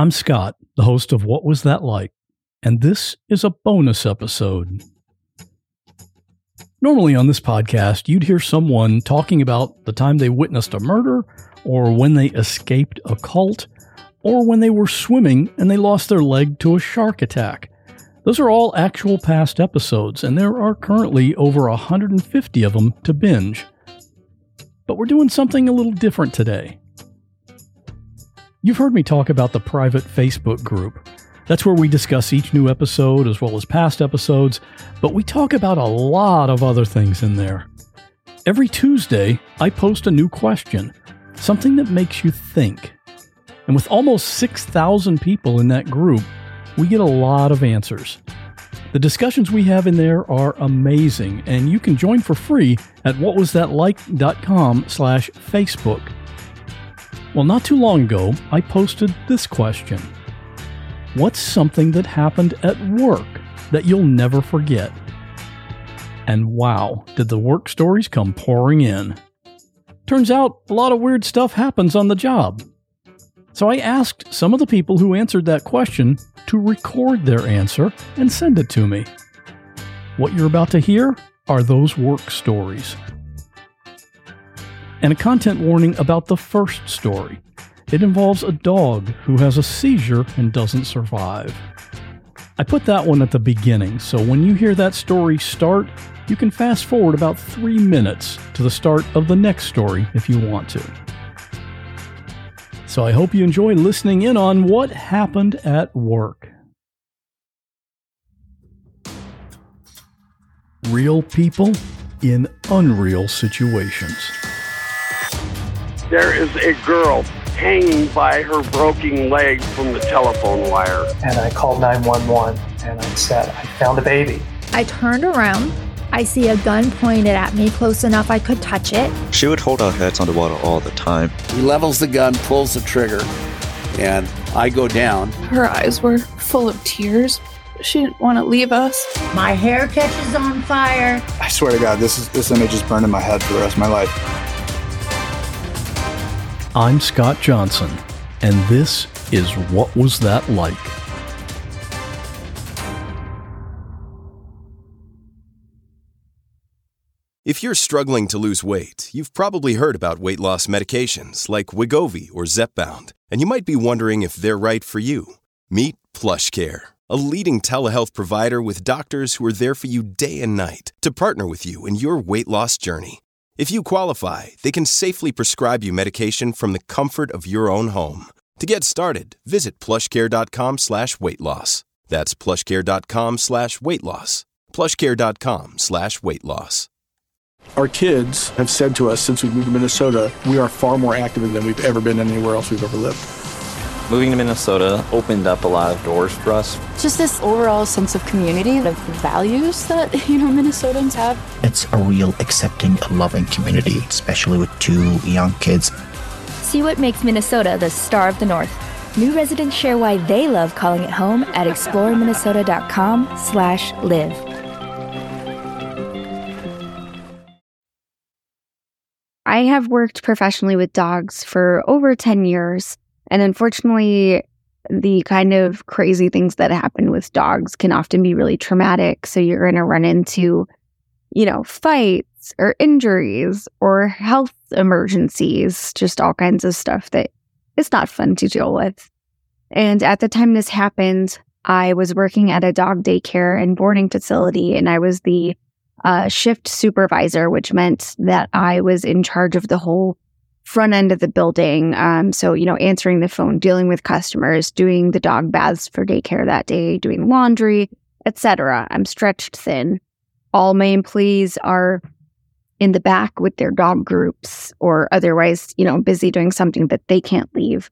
I'm Scott, the host of What Was That Like? And this is a bonus episode. Normally on this podcast, you'd hear someone talking about the time they witnessed a murder, or when they escaped a cult, or when they were swimming and they lost their leg to a shark attack. Those are all actual past episodes, and there are currently over 150 of them to binge. But we're doing something a little different today. You've heard me talk about the private Facebook group. That's where we discuss each new episode as well as past episodes, but we talk about a lot of other things in there. Every Tuesday, I post a new question, something that makes you think. And with almost 6,000 people in that group, we get a lot of answers. The discussions we have in there are amazing, and you can join for free at whatwasthatlike.com slash Facebook. Well, not too long ago, I posted this question What's something that happened at work that you'll never forget? And wow, did the work stories come pouring in. Turns out a lot of weird stuff happens on the job. So I asked some of the people who answered that question to record their answer and send it to me. What you're about to hear are those work stories and a content warning about the first story. It involves a dog who has a seizure and doesn't survive. I put that one at the beginning, so when you hear that story start, you can fast forward about three minutes to the start of the next story if you want to. So I hope you enjoy listening in on what happened at work. Real people in unreal situations there is a girl hanging by her broken leg from the telephone wire. And I called 911 and I said, I found a baby. I turned around. I see a gun pointed at me close enough I could touch it. She would hold our heads underwater all the time. He levels the gun, pulls the trigger, and I go down. Her eyes were full of tears. She didn't want to leave us. My hair catches on fire. I swear to God, this is this image is burned in my head for the rest of my life. I'm Scott Johnson, and this is What Was That Like? If you're struggling to lose weight, you've probably heard about weight loss medications like Wegovy or Zepbound, and you might be wondering if they're right for you. Meet PlushCare, a leading telehealth provider with doctors who are there for you day and night to partner with you in your weight loss journey. If you qualify, they can safely prescribe you medication from the comfort of your own home. To get started, visit plushcare.com slash weight loss. That's plushcare.com slash weight loss. Plushcare.com slash weight loss. Our kids have said to us since we moved to Minnesota, we are far more active than we've ever been anywhere else we've ever lived. Moving to Minnesota opened up a lot of doors for us. Just this overall sense of community, of values that, you know, Minnesotans have. It's a real accepting, loving community, especially with two young kids. See what makes Minnesota the star of the North. New residents share why they love calling it home at exploreminnesota.com slash live. I have worked professionally with dogs for over 10 years. And unfortunately, the kind of crazy things that happen with dogs can often be really traumatic. So you're going to run into, you know, fights or injuries or health emergencies, just all kinds of stuff that is not fun to deal with. And at the time this happened, I was working at a dog daycare and boarding facility, and I was the uh, shift supervisor, which meant that I was in charge of the whole front end of the building. Um, so, you know, answering the phone, dealing with customers, doing the dog baths for daycare that day, doing laundry, etc. I'm stretched thin. All my employees are in the back with their dog groups or otherwise, you know, busy doing something that they can't leave.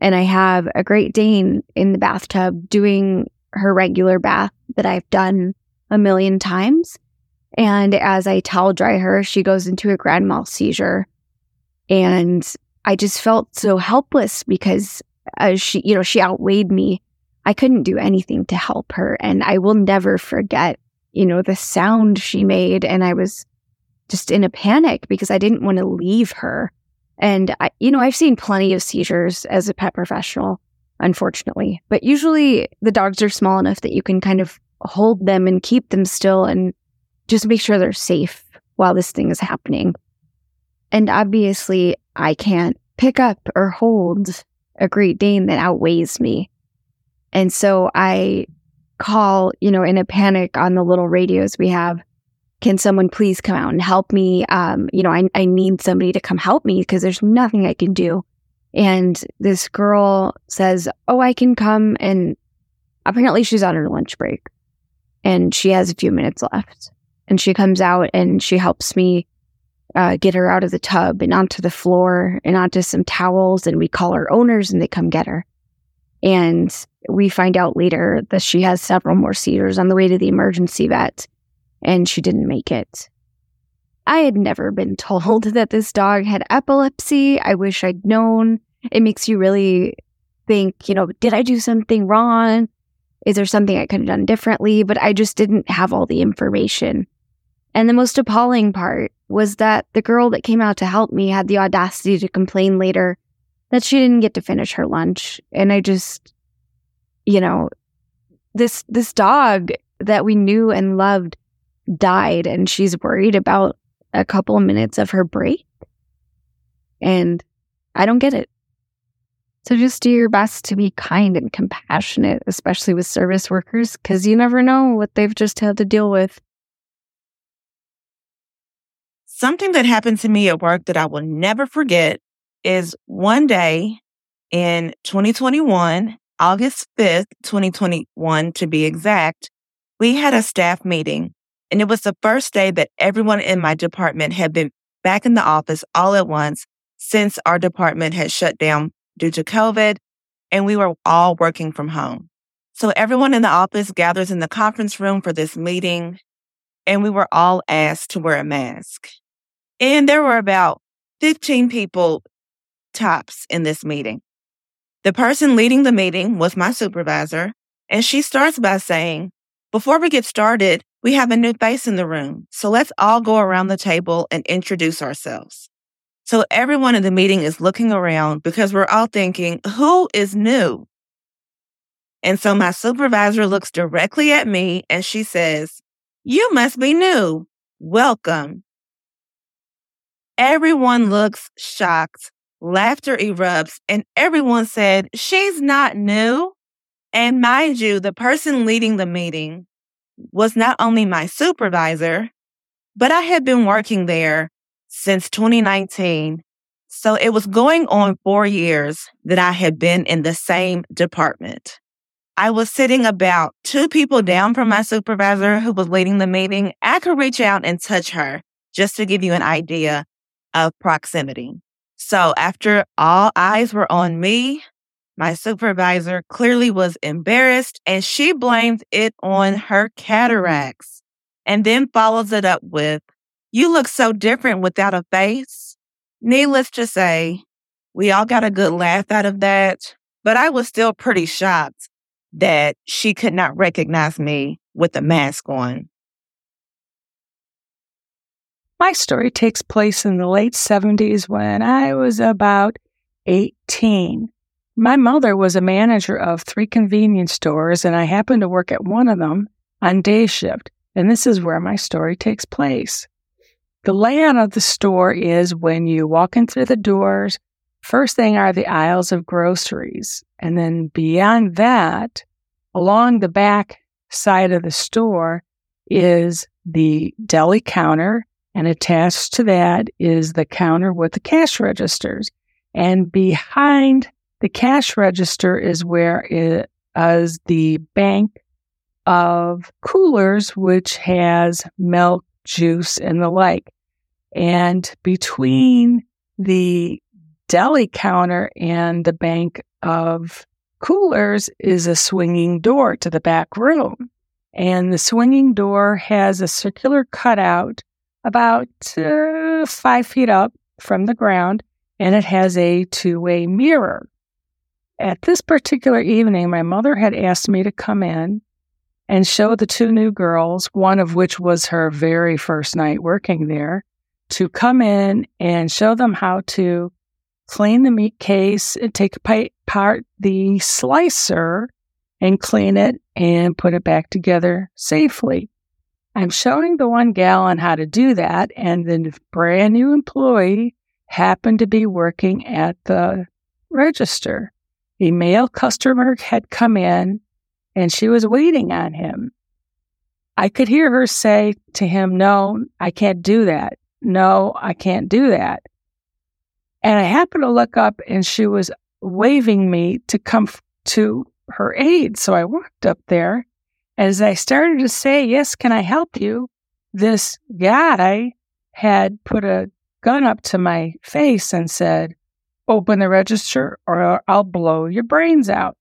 And I have a Great Dane in the bathtub doing her regular bath that I've done a million times. And as I towel dry her, she goes into a grand mal seizure and I just felt so helpless because uh, she, you know, she outweighed me. I couldn't do anything to help her. And I will never forget, you know, the sound she made. And I was just in a panic because I didn't want to leave her. And I, you know, I've seen plenty of seizures as a pet professional. unfortunately. But usually the dogs are small enough that you can kind of hold them and keep them still and just make sure they're safe while this thing is happening. And obviously, I can't pick up or hold a Great Dane that outweighs me. And so I call, you know, in a panic on the little radios we have, can someone please come out and help me? Um, you know, I, I need somebody to come help me because there's nothing I can do. And this girl says, Oh, I can come. And apparently she's on her lunch break and she has a few minutes left. And she comes out and she helps me uh, get her out of the tub and onto the floor and onto some towels. And we call our owners and they come get her. And we find out later that she has several more seizures on the way to the emergency vet and she didn't make it. I had never been told that this dog had epilepsy. I wish I'd known. It makes you really think, you know, did I do something wrong? Is there something I could have done differently? But I just didn't have all the information. And the most appalling part was that the girl that came out to help me had the audacity to complain later that she didn't get to finish her lunch. And I just, you know, this this dog that we knew and loved died and she's worried about a couple of minutes of her break. And I don't get it. So just do your best to be kind and compassionate, especially with service workers, because you never know what they've just had to deal with. Something that happened to me at work that I will never forget is one day in 2021, August 5th, 2021 to be exact, we had a staff meeting and it was the first day that everyone in my department had been back in the office all at once since our department had shut down due to COVID and we were all working from home. So everyone in the office gathers in the conference room for this meeting and we were all asked to wear a mask. And there were about 15 people tops in this meeting. The person leading the meeting was my supervisor, and she starts by saying, Before we get started, we have a new face in the room, so let's all go around the table and introduce ourselves. So everyone in the meeting is looking around because we're all thinking, Who is new? And so my supervisor looks directly at me and she says, You must be new. Welcome. Everyone looks shocked Laughter erupts, and everyone said, She's not new. And mind you, the person leading the meeting was not only my supervisor, but I had been working there since 2019. So it was going on four years that I had been in the same department. I was sitting about two people down from my supervisor who was leading the meeting. I could reach out and touch her just to give you an idea of proximity. So after all eyes were on me, my supervisor clearly was embarrassed and she blamed it on her cataracts and then follows it up with, You look so different without a face. Needless to say, we all got a good laugh out of that, but I was still pretty shocked that she could not recognize me with a mask on. My story takes place in the late 70s when I was about 18. My mother was a manager of three convenience stores, and I happened to work at one of them on day shift. And this is where my story takes place. The layout of the store is when you walk in through the doors, first thing are the aisles of groceries. And then beyond that, along the back side of the store is the deli counter and attached to that is the counter with the cash registers. And behind the cash register is where it is the bank of coolers, which has milk, juice, and the like. And between the deli counter and the bank of coolers is a swinging door to the back room. And the swinging door has a circular cutout about uh, five feet up from the ground, and it has a two way mirror. At this particular evening, my mother had asked me to come in and show the two new girls, one of which was her very first night working there, to come in and show them how to clean the meat case and take apart the slicer and clean it and put it back together safely. I'm showing the one gal on how to do that, and the brand new employee happened to be working at the register. A male customer had come in and she was waiting on him. I could hear her say to him, No, I can't do that. No, I can't do that. And I happened to look up and she was waving me to come f- to her aid. So I walked up there. As I started to say, Yes, can I help you? This guy had put a gun up to my face and said, Open the register or I'll blow your brains out.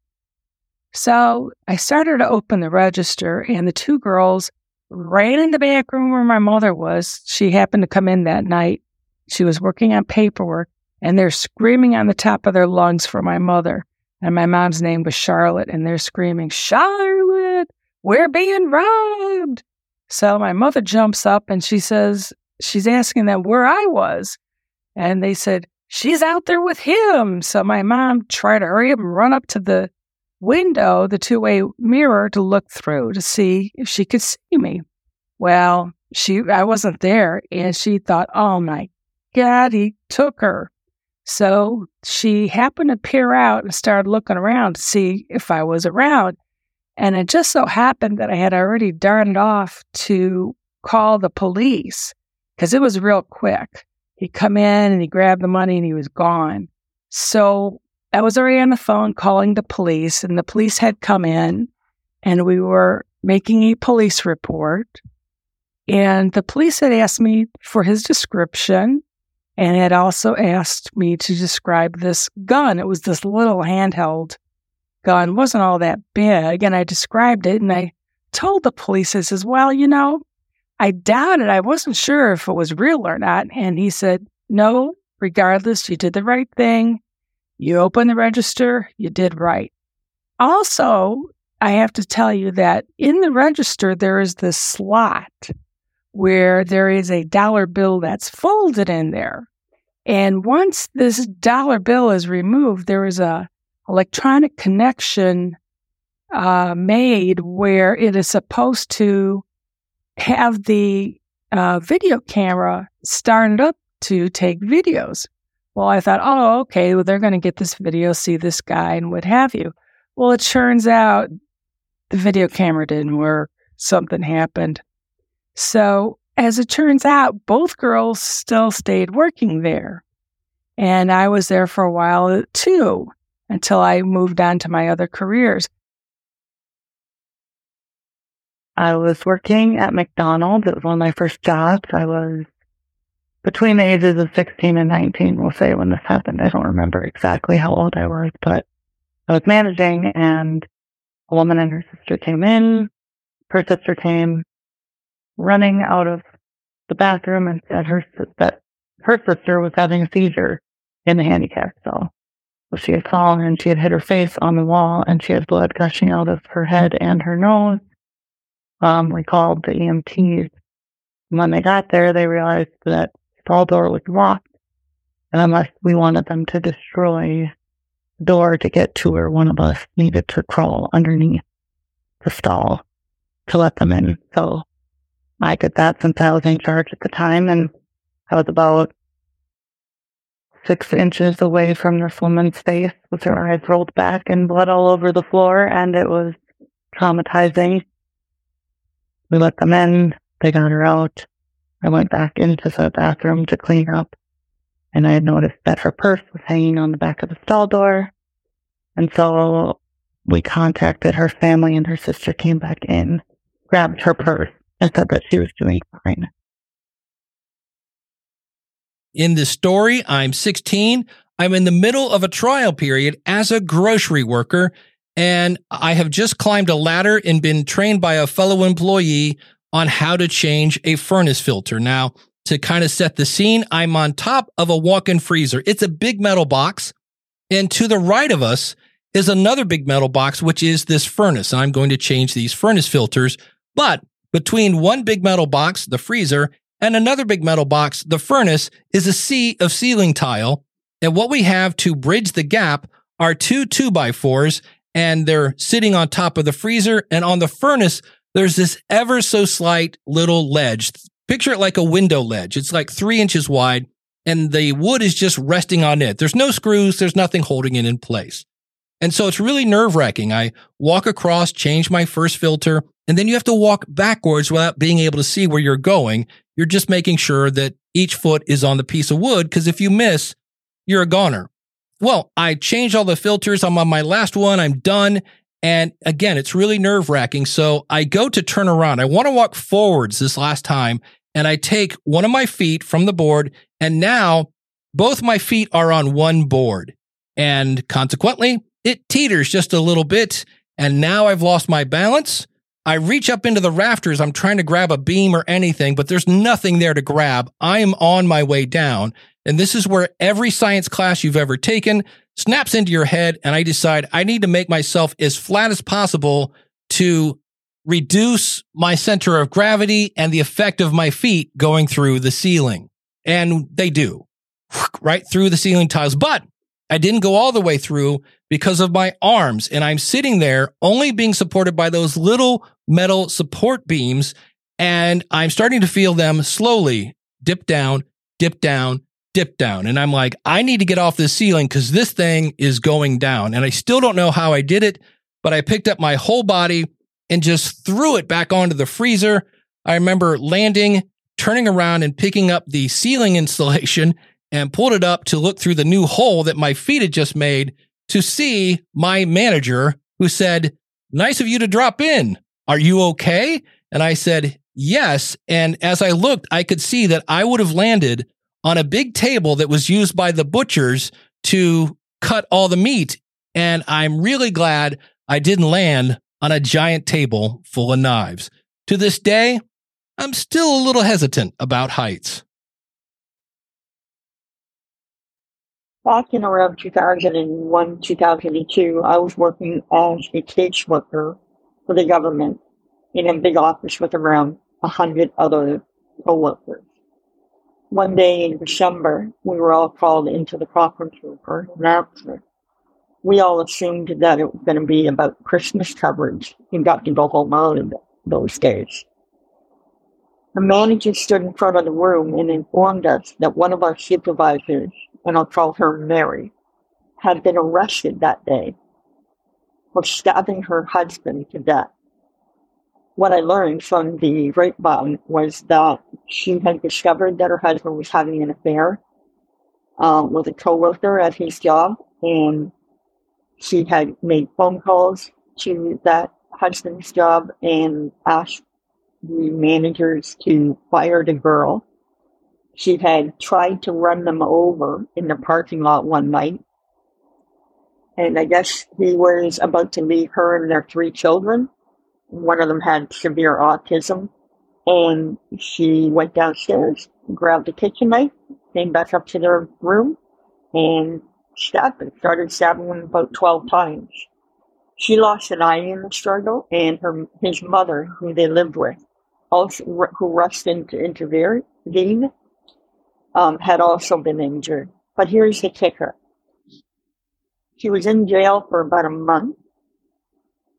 So I started to open the register, and the two girls ran in the back room where my mother was. She happened to come in that night. She was working on paperwork, and they're screaming on the top of their lungs for my mother. And my mom's name was Charlotte, and they're screaming, Charlotte, we're being robbed. So my mother jumps up and she says, she's asking them where I was. And they said, she's out there with him. So my mom tried to hurry up and run up to the window, the two way mirror to look through to see if she could see me. Well, she, I wasn't there and she thought, oh my God, he took her. So she happened to peer out and started looking around to see if I was around. And it just so happened that I had already darted off to call the police because it was real quick. He'd come in and he grabbed the money and he was gone. So I was already on the phone calling the police, and the police had come in and we were making a police report. And the police had asked me for his description and had also asked me to describe this gun. It was this little handheld gun, wasn't all that big. And I described it and I told the police, I says, Well, you know, I doubted. I wasn't sure if it was real or not. And he said, No, regardless, you did the right thing. You opened the register, you did right. Also, I have to tell you that in the register, there is this slot where there is a dollar bill that's folded in there. And once this dollar bill is removed, there is a electronic connection uh, made where it is supposed to have the uh, video camera started up to take videos. Well, I thought, oh, okay, well, they're going to get this video, see this guy, and what have you. Well, it turns out the video camera didn't work. Something happened. So, as it turns out, both girls still stayed working there. And I was there for a while too, until I moved on to my other careers. I was working at McDonald's. It was one of my first jobs. I was between the ages of 16 and 19, we'll say, when this happened. I don't remember exactly how old I was, but I was managing and a woman and her sister came in. Her sister came running out of the bathroom and said her, that her sister was having a seizure in the handicap cell. She had fallen and she had hit her face on the wall and she had blood gushing out of her head and her nose um, we called the EMTs. And When they got there, they realized that the stall door was locked. And unless we wanted them to destroy the door to get to her, one of us needed to crawl underneath the stall to let them in. So I did that since I was in charge at the time. And I was about six inches away from this woman's face with her eyes rolled back and blood all over the floor. And it was traumatizing. We let them in. They got her out. I went back into the bathroom to clean up and I had noticed that her purse was hanging on the back of the stall door. And so we contacted her family and her sister came back in, grabbed her purse and said that she was doing fine. In this story, I'm 16. I'm in the middle of a trial period as a grocery worker and I have just climbed a ladder and been trained by a fellow employee on how to change a furnace filter. Now, to kind of set the scene, I'm on top of a walk in freezer. It's a big metal box. And to the right of us is another big metal box, which is this furnace. I'm going to change these furnace filters. But between one big metal box, the freezer, and another big metal box, the furnace, is a sea of ceiling tile And what we have to bridge the gap are two two by fours, and they're sitting on top of the freezer. And on the furnace, there's this ever so slight little ledge. Picture it like a window ledge. It's like three inches wide, and the wood is just resting on it. There's no screws, there's nothing holding it in place. And so it's really nerve wracking. I walk across, change my first filter, and then you have to walk backwards without being able to see where you're going. You're just making sure that each foot is on the piece of wood because if you miss, you're a goner. Well, I changed all the filters. I'm on my last one. I'm done. And again, it's really nerve wracking. So I go to turn around. I want to walk forwards this last time. And I take one of my feet from the board. And now both my feet are on one board. And consequently, it teeters just a little bit. And now I've lost my balance. I reach up into the rafters. I'm trying to grab a beam or anything, but there's nothing there to grab. I am on my way down. And this is where every science class you've ever taken snaps into your head. And I decide I need to make myself as flat as possible to reduce my center of gravity and the effect of my feet going through the ceiling. And they do right through the ceiling tiles. But I didn't go all the way through because of my arms. And I'm sitting there only being supported by those little metal support beams. And I'm starting to feel them slowly dip down, dip down, dip down. And I'm like, I need to get off this ceiling because this thing is going down. And I still don't know how I did it, but I picked up my whole body and just threw it back onto the freezer. I remember landing, turning around and picking up the ceiling insulation and pulled it up to look through the new hole that my feet had just made to see my manager who said, Nice of you to drop in. Are you okay? And I said, Yes. And as I looked, I could see that I would have landed on a big table that was used by the butchers to cut all the meat. And I'm really glad I didn't land on a giant table full of knives. To this day, I'm still a little hesitant about heights. Back in around 2001, 2002, I was working as a caseworker for the government in a big office with around 100 other co-workers one day in December, we were all called into the conference room for an announcement. We all assumed that it was going to be about Christmas coverage and got to go home early those days. The manager stood in front of the room and informed us that one of our supervisors, and I'll call her Mary, had been arrested that day for stabbing her husband to death what I learned from the grapevine was that she had discovered that her husband was having an affair um, with a coworker at his job, and she had made phone calls to that husband's job and asked the managers to fire the girl. She had tried to run them over in the parking lot one night. And I guess he was about to leave her and their three children one of them had severe autism, and she went downstairs, grabbed a kitchen knife, came back up to their room, and stabbed him. Started stabbing him about twelve times. She lost an eye in the struggle, and her his mother, who they lived with, also who rushed in to intervene, um, had also been injured. But here's the kicker: she was in jail for about a month,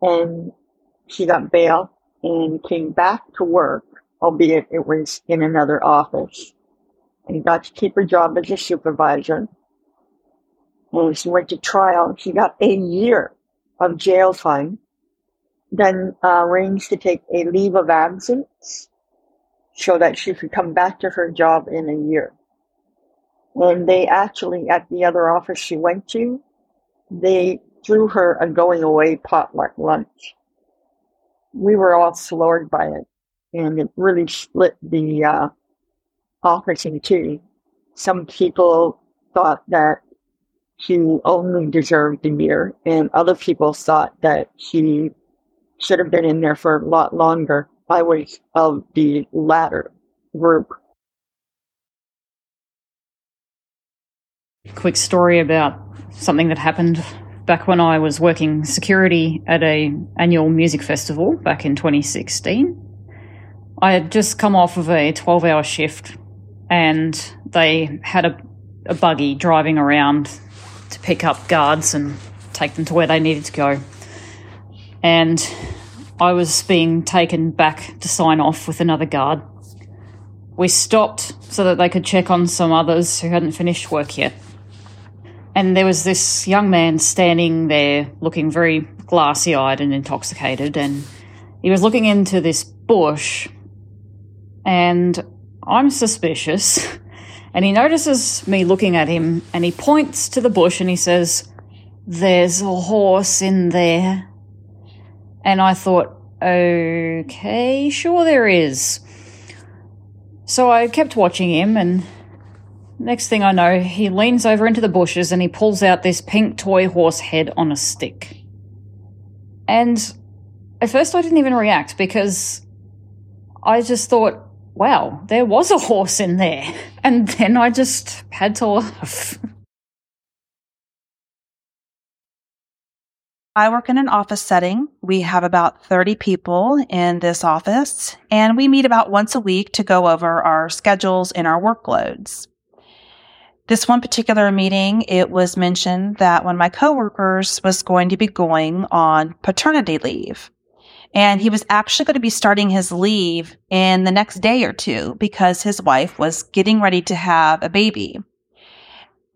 and she got bail and came back to work, albeit it was in another office, and got to keep her job as a supervisor. When she went to trial. She got a year of jail time, then uh, arranged to take a leave of absence so that she could come back to her job in a year. And they actually, at the other office she went to, they threw her a going away potluck lunch we were all floored by it, and it really split the uh, office in two. Some people thought that she only deserved a year, and other people thought that she should have been in there for a lot longer. I was of the latter group. Quick story about something that happened back when I was working security at a annual music festival back in 2016. I had just come off of a 12 hour shift and they had a, a buggy driving around to pick up guards and take them to where they needed to go. And I was being taken back to sign off with another guard. We stopped so that they could check on some others who hadn't finished work yet. And there was this young man standing there looking very glassy eyed and intoxicated, and he was looking into this bush. And I'm suspicious. And he notices me looking at him and he points to the bush and he says, There's a horse in there. And I thought, okay, sure there is. So I kept watching him, and next thing I know, he leans over into the bushes and he pulls out this pink toy horse head on a stick. And at first I didn't even react because I just thought, wow, there was a horse in there. And then I just had to laugh. I work in an office setting. We have about 30 people in this office, and we meet about once a week to go over our schedules and our workloads. This one particular meeting, it was mentioned that one of my coworkers was going to be going on paternity leave. And he was actually going to be starting his leave in the next day or two because his wife was getting ready to have a baby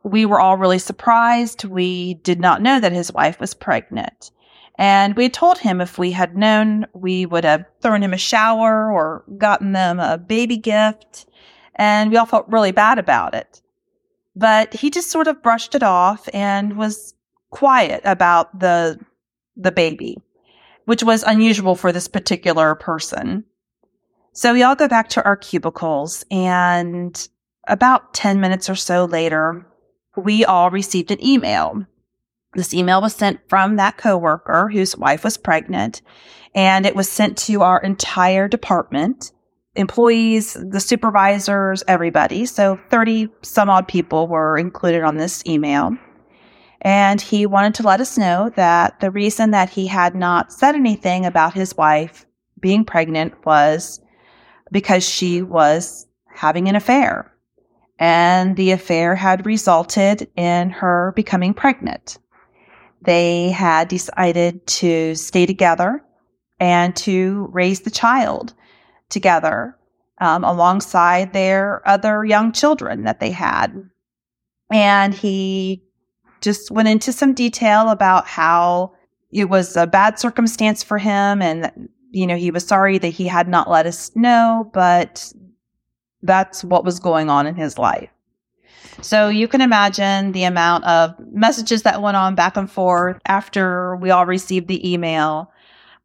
we were all really surprised. We did not know that his wife was pregnant. And we told him if we had known, we would have thrown him a shower or gotten them a baby gift. And we all felt really bad about it. But he just sort of brushed it off and was quiet about the, the baby, which was unusual for this particular person. So we all go back to our cubicles and about 10 minutes or so later, we all received an email. This email was sent from that coworker whose wife was pregnant, and it was sent to our entire department employees, the supervisors, everybody. So 30 some odd people were included on this email. And he wanted to let us know that the reason that he had not said anything about his wife being pregnant was because she was having an affair and the affair had resulted in her becoming pregnant. They had decided to stay together and to raise the child together um, alongside their other young children that they had. And he just went into some detail about how it was a bad circumstance for him and you know he was sorry that he had not let us know but that's what was going on in his life. So you can imagine the amount of messages that went on back and forth after we all received the email.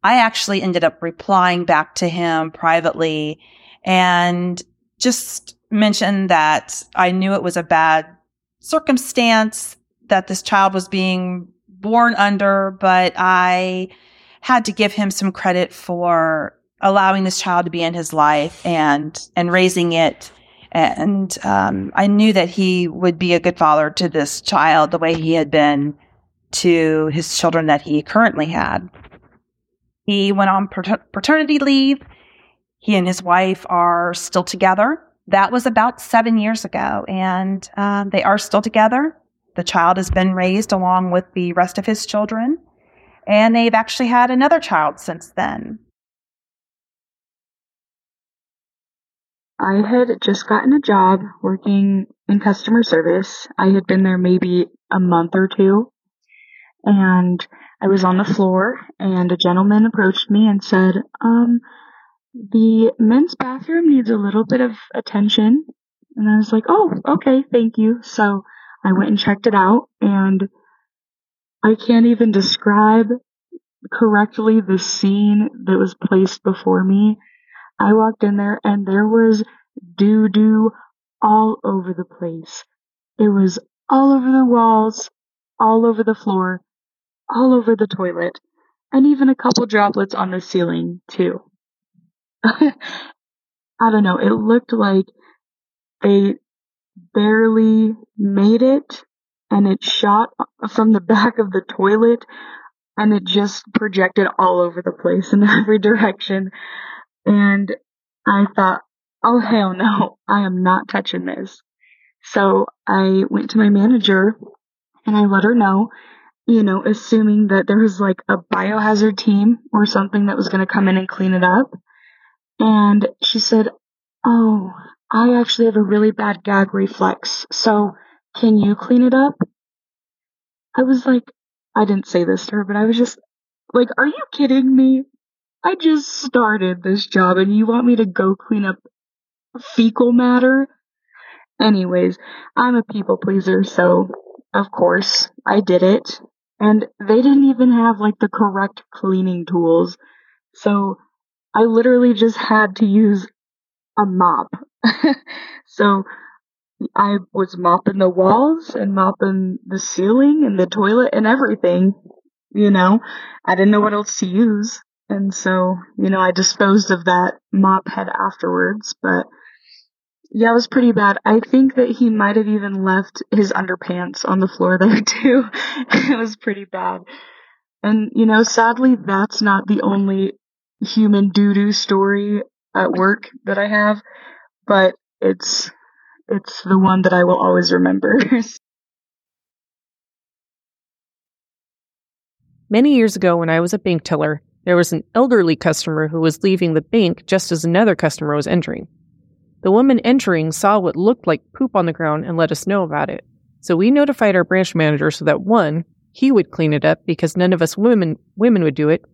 I actually ended up replying back to him privately and just mentioned that I knew it was a bad circumstance that this child was being born under, but I had to give him some credit for allowing this child to be in his life and and raising it and um, I knew that he would be a good father to this child the way he had been to his children that he currently had. He went on paternity leave. He and his wife are still together. That was about seven years ago, and um, they are still together. The child has been raised along with the rest of his children, and they've actually had another child since then. I had just gotten a job working in customer service. I had been there maybe a month or two. And I was on the floor and a gentleman approached me and said, um, the men's bathroom needs a little bit of attention. And I was like, oh, okay, thank you. So I went and checked it out and I can't even describe correctly the scene that was placed before me. I walked in there and there was doo doo all over the place. It was all over the walls, all over the floor, all over the toilet, and even a couple droplets on the ceiling, too. I don't know, it looked like they barely made it and it shot from the back of the toilet and it just projected all over the place in every direction. And I thought, oh hell no, I am not touching this. So I went to my manager and I let her know, you know, assuming that there was like a biohazard team or something that was going to come in and clean it up. And she said, Oh, I actually have a really bad gag reflex. So can you clean it up? I was like, I didn't say this to her, but I was just like, are you kidding me? I just started this job and you want me to go clean up fecal matter? Anyways, I'm a people pleaser, so of course I did it. And they didn't even have like the correct cleaning tools. So I literally just had to use a mop. so I was mopping the walls and mopping the ceiling and the toilet and everything. You know, I didn't know what else to use. And so, you know, I disposed of that mop head afterwards, but yeah, it was pretty bad. I think that he might have even left his underpants on the floor there too. it was pretty bad. And, you know, sadly, that's not the only human doo doo story at work that I have, but it's, it's the one that I will always remember. Many years ago, when I was a bank teller, there was an elderly customer who was leaving the bank just as another customer was entering. The woman entering saw what looked like poop on the ground and let us know about it. So we notified our branch manager so that one, he would clean it up because none of us women women would do it,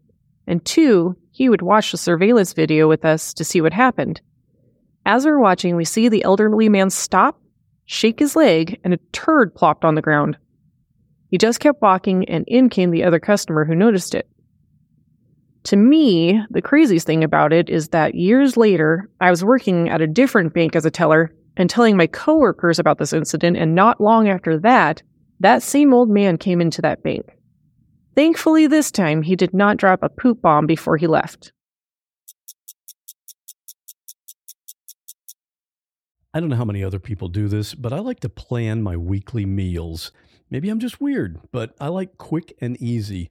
and two, he would watch the surveillance video with us to see what happened. As we're watching, we see the elderly man stop, shake his leg, and a turd plopped on the ground. He just kept walking, and in came the other customer who noticed it. To me, the craziest thing about it is that years later, I was working at a different bank as a teller and telling my coworkers about this incident, and not long after that, that same old man came into that bank. Thankfully, this time he did not drop a poop bomb before he left. I don't know how many other people do this, but I like to plan my weekly meals. Maybe I'm just weird, but I like quick and easy.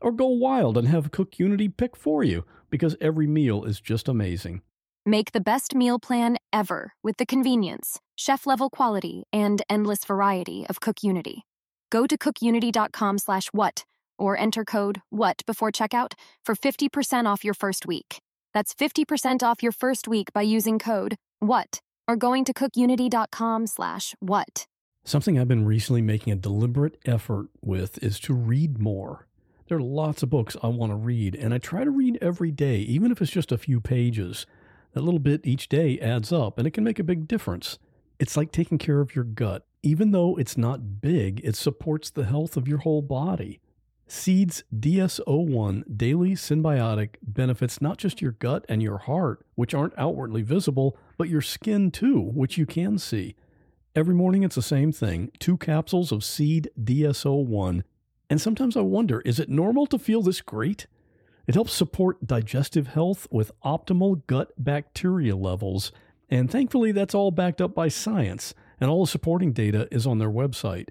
or go wild and have Cook Unity pick for you because every meal is just amazing. Make the best meal plan ever with the convenience, chef level quality, and endless variety of Cook Unity. Go to cookunity.com slash what or enter code WHAT before checkout for 50% off your first week. That's 50% off your first week by using code WHAT or going to cookunity.com slash what. Something I've been recently making a deliberate effort with is to read more. There are lots of books I want to read, and I try to read every day, even if it's just a few pages. That little bit each day adds up, and it can make a big difference. It's like taking care of your gut. Even though it's not big, it supports the health of your whole body. Seeds DS01 Daily Synbiotic benefits not just your gut and your heart, which aren't outwardly visible, but your skin too, which you can see. Every morning it's the same thing two capsules of Seed DS01 and sometimes I wonder is it normal to feel this great? It helps support digestive health with optimal gut bacteria levels. And thankfully, that's all backed up by science, and all the supporting data is on their website.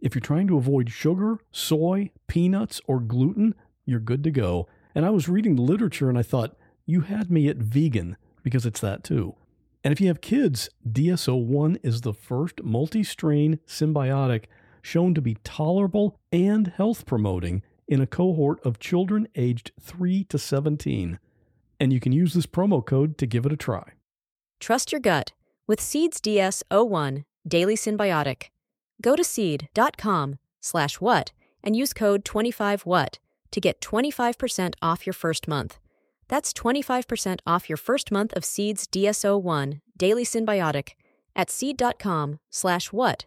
If you're trying to avoid sugar, soy, peanuts, or gluten, you're good to go. And I was reading the literature and I thought, you had me at vegan because it's that too. And if you have kids, DS01 is the first multi strain synbiotic shown to be tolerable and health promoting in a cohort of children aged 3 to 17. And you can use this promo code to give it a try. Trust your gut with Seeds DS01 Daily Synbiotic. Go to seed.com slash what and use code 25what to get 25% off your first month. That's 25% off your first month of Seed's DS01 Daily Synbiotic at seed.com slash what,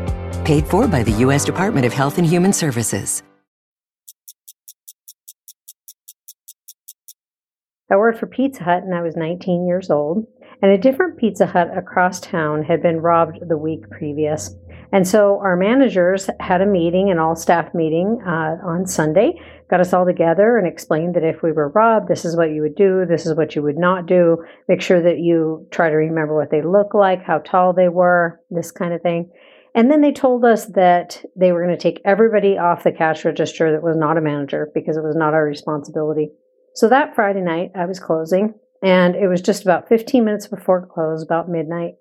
Paid for by the U.S. Department of Health and Human Services. I worked for Pizza Hut and I was 19 years old. And a different Pizza Hut across town had been robbed the week previous. And so our managers had a meeting, an all staff meeting uh, on Sunday, got us all together and explained that if we were robbed, this is what you would do, this is what you would not do. Make sure that you try to remember what they look like, how tall they were, this kind of thing. And then they told us that they were going to take everybody off the cash register that was not a manager because it was not our responsibility. So that Friday night, I was closing, and it was just about 15 minutes before close, about midnight.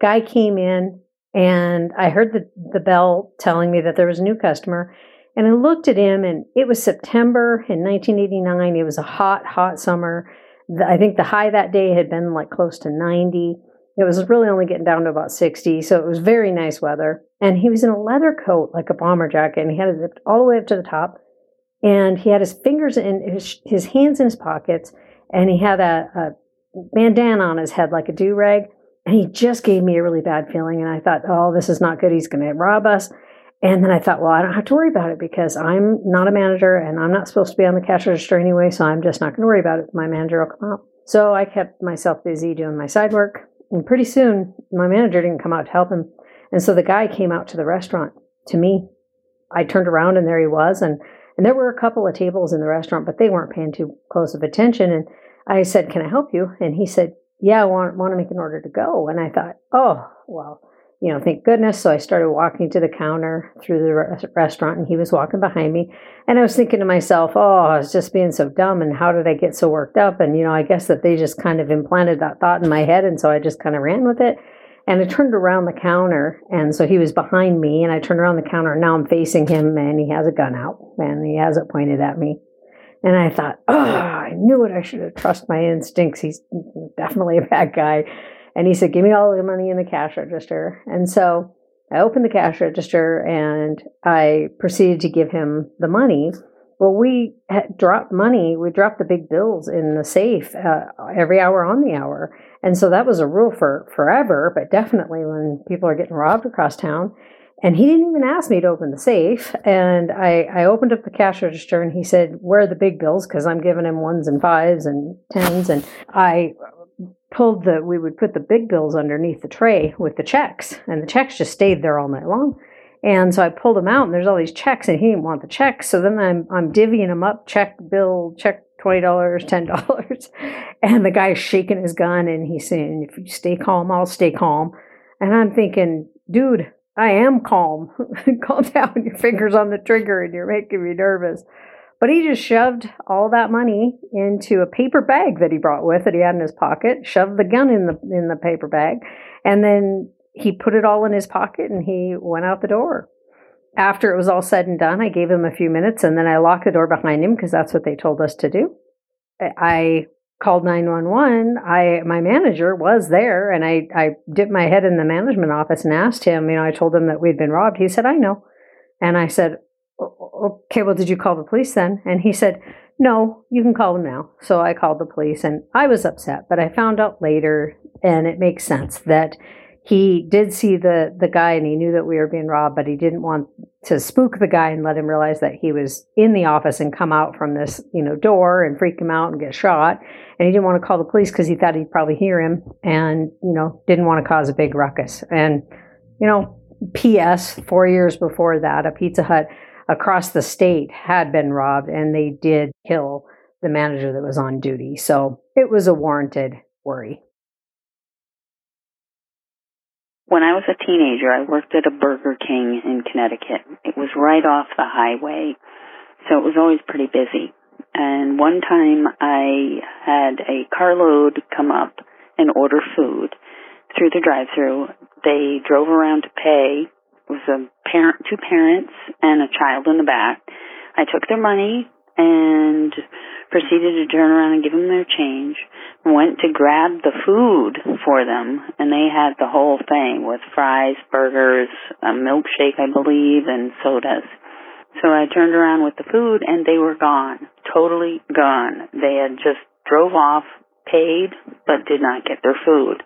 Guy came in, and I heard the, the bell telling me that there was a new customer. And I looked at him, and it was September in 1989. It was a hot, hot summer. I think the high that day had been like close to 90. It was really only getting down to about 60, so it was very nice weather. And he was in a leather coat, like a bomber jacket, and he had it zipped all the way up to the top. And he had his fingers in his, his hands in his pockets and he had a, a bandana on his head like a do-rag. And he just gave me a really bad feeling and i thought oh this is not good. He's going to rob us. And then i thought well i don't have to worry about it because i'm not a manager and i'm not supposed to be on the cash register anyway so i'm just not going to worry about it. My manager will come out. So i kept myself busy doing my side work and pretty soon my manager didn't come out to help him and so the guy came out to the restaurant to me i turned around and there he was and and there were a couple of tables in the restaurant, but they weren't paying too close of attention. And I said, Can I help you? And he said, Yeah, I want, want to make an order to go. And I thought, Oh, well, you know, thank goodness. So I started walking to the counter through the re- restaurant, and he was walking behind me. And I was thinking to myself, Oh, I was just being so dumb. And how did I get so worked up? And, you know, I guess that they just kind of implanted that thought in my head. And so I just kind of ran with it. And I turned around the counter, and so he was behind me, and I turned around the counter, and now I'm facing him, and he has a gun out, and he has it pointed at me. And I thought, oh, I knew it. I should have trusted my instincts. He's definitely a bad guy. And he said, give me all the money in the cash register. And so I opened the cash register and I proceeded to give him the money. Well, we dropped money. We dropped the big bills in the safe uh, every hour on the hour. And so that was a rule for forever, but definitely when people are getting robbed across town. And he didn't even ask me to open the safe. And I, I opened up the cash register and he said, Where are the big bills? Because I'm giving him ones and fives and tens. And I pulled the, we would put the big bills underneath the tray with the checks. And the checks just stayed there all night long. And so I pulled them out and there's all these checks and he didn't want the checks. So then I'm, I'm divvying them up, check, bill, check, $20, $10. And the guy's shaking his gun and he's saying, if you stay calm, I'll stay calm. And I'm thinking, dude, I am calm. calm down. Your fingers on the trigger and you're making me nervous. But he just shoved all that money into a paper bag that he brought with that he had in his pocket, shoved the gun in the in the paper bag, and then he put it all in his pocket and he went out the door after it was all said and done, I gave him a few minutes and then I locked the door behind him because that's what they told us to do. I called 911. I my manager was there and I I dipped my head in the management office and asked him, you know, I told him that we'd been robbed. He said, "I know." And I said, "Okay, well did you call the police then?" And he said, "No, you can call them now." So I called the police and I was upset, but I found out later and it makes sense that he did see the the guy and he knew that we were being robbed, but he didn't want to spook the guy and let him realize that he was in the office and come out from this you know door and freak him out and get shot. And he didn't want to call the police because he thought he'd probably hear him and you know didn't want to cause a big ruckus. And you know, P.S. Four years before that, a Pizza Hut across the state had been robbed, and they did kill the manager that was on duty. So it was a warranted worry. when I was a teenager, I worked at a Burger King in Connecticut. It was right off the highway, so it was always pretty busy. And one time I had a carload come up and order food through the drive-through. They drove around to pay. Was a parent, two parents, and a child in the back. I took their money and proceeded to turn around and give them their change. Went to grab the food for them, and they had the whole thing with fries, burgers, a milkshake, I believe, and sodas. So I turned around with the food, and they were gone, totally gone. They had just drove off, paid, but did not get their food.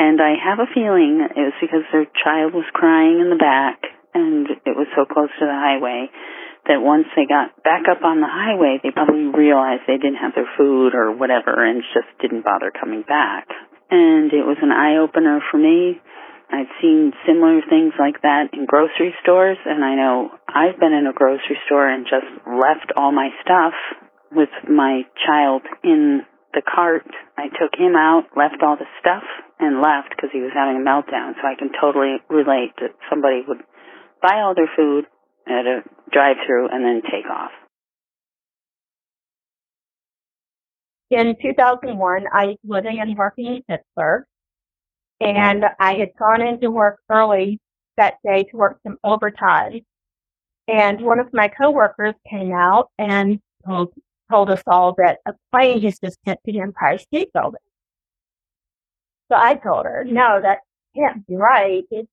And I have a feeling it was because their child was crying in the back, and it was so close to the highway that once they got back up on the highway, they probably realized they didn't have their food or whatever and just didn't bother coming back. And it was an eye opener for me. I'd seen similar things like that in grocery stores, and I know I've been in a grocery store and just left all my stuff with my child in the cart. I took him out, left all the stuff, and left because he was having a meltdown. So I can totally relate that somebody would buy all their food at a drive through and then take off. In 2001, I was living and working in Pittsburgh, and I had gone into work early that day to work some overtime. And one of my coworkers came out and told, told us all that a plane has just hit the Empire State Building. So I told her, no, that can't be right. It's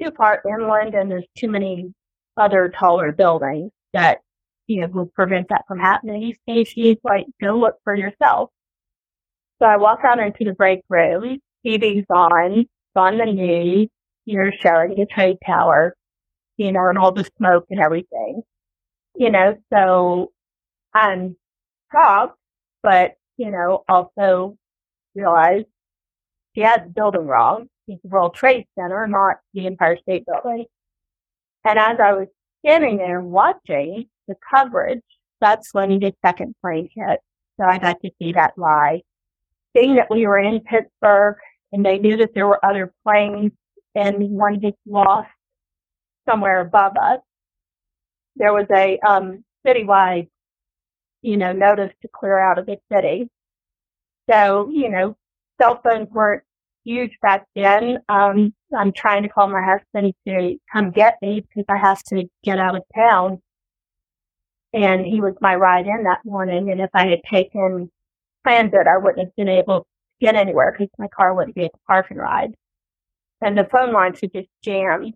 too far inland and there's too many other taller buildings that, you know, will prevent that from happening. And she's like, go look for yourself. So I walk out into the break room, TV's on, on the news, you're showing the trade tower, you know, and all the smoke and everything. You know, so I'm shocked, but, you know, also realize she had the building wrong. It's the World Trade Center, not the Empire State Building. And as I was standing there watching the coverage, that's when the second plane hit. So I got to see that live. Seeing that we were in Pittsburgh and they knew that there were other planes and one had lost somewhere above us, there was a um, citywide, you know, notice to clear out of the city. So, you know, cell phones weren't huge back then. Um, I'm trying to call my husband to come get me because I have to get out of town. And he was my ride in that morning. And if I had taken transit, I wouldn't have been able to get anywhere because my car wouldn't be at the parking ride. And the phone lines would just jam.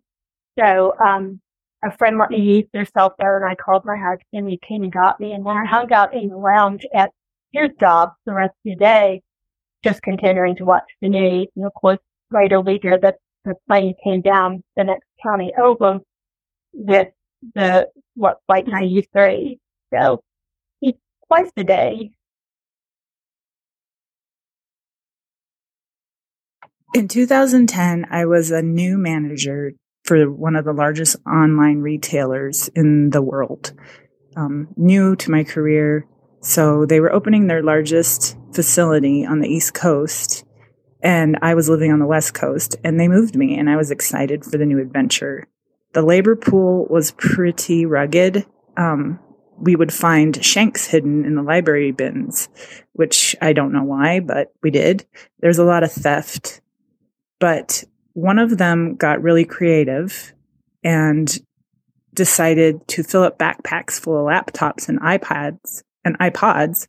So, um, a friend let me use their cell phone. And I called my husband. He came and got me. And then I hung out in the lounge at his job the rest of the day just continuing to watch the news. And of course, right over here, the, the plane came down the next county over with the, what, flight 93. So twice a day. In 2010, I was a new manager for one of the largest online retailers in the world. Um, new to my career, so they were opening their largest facility on the East Coast, and I was living on the West Coast, and they moved me, and I was excited for the new adventure. The labor pool was pretty rugged. Um, we would find shanks hidden in the library bins, which I don't know why, but we did. There's a lot of theft. But one of them got really creative and decided to fill up backpacks full of laptops and iPads and iPods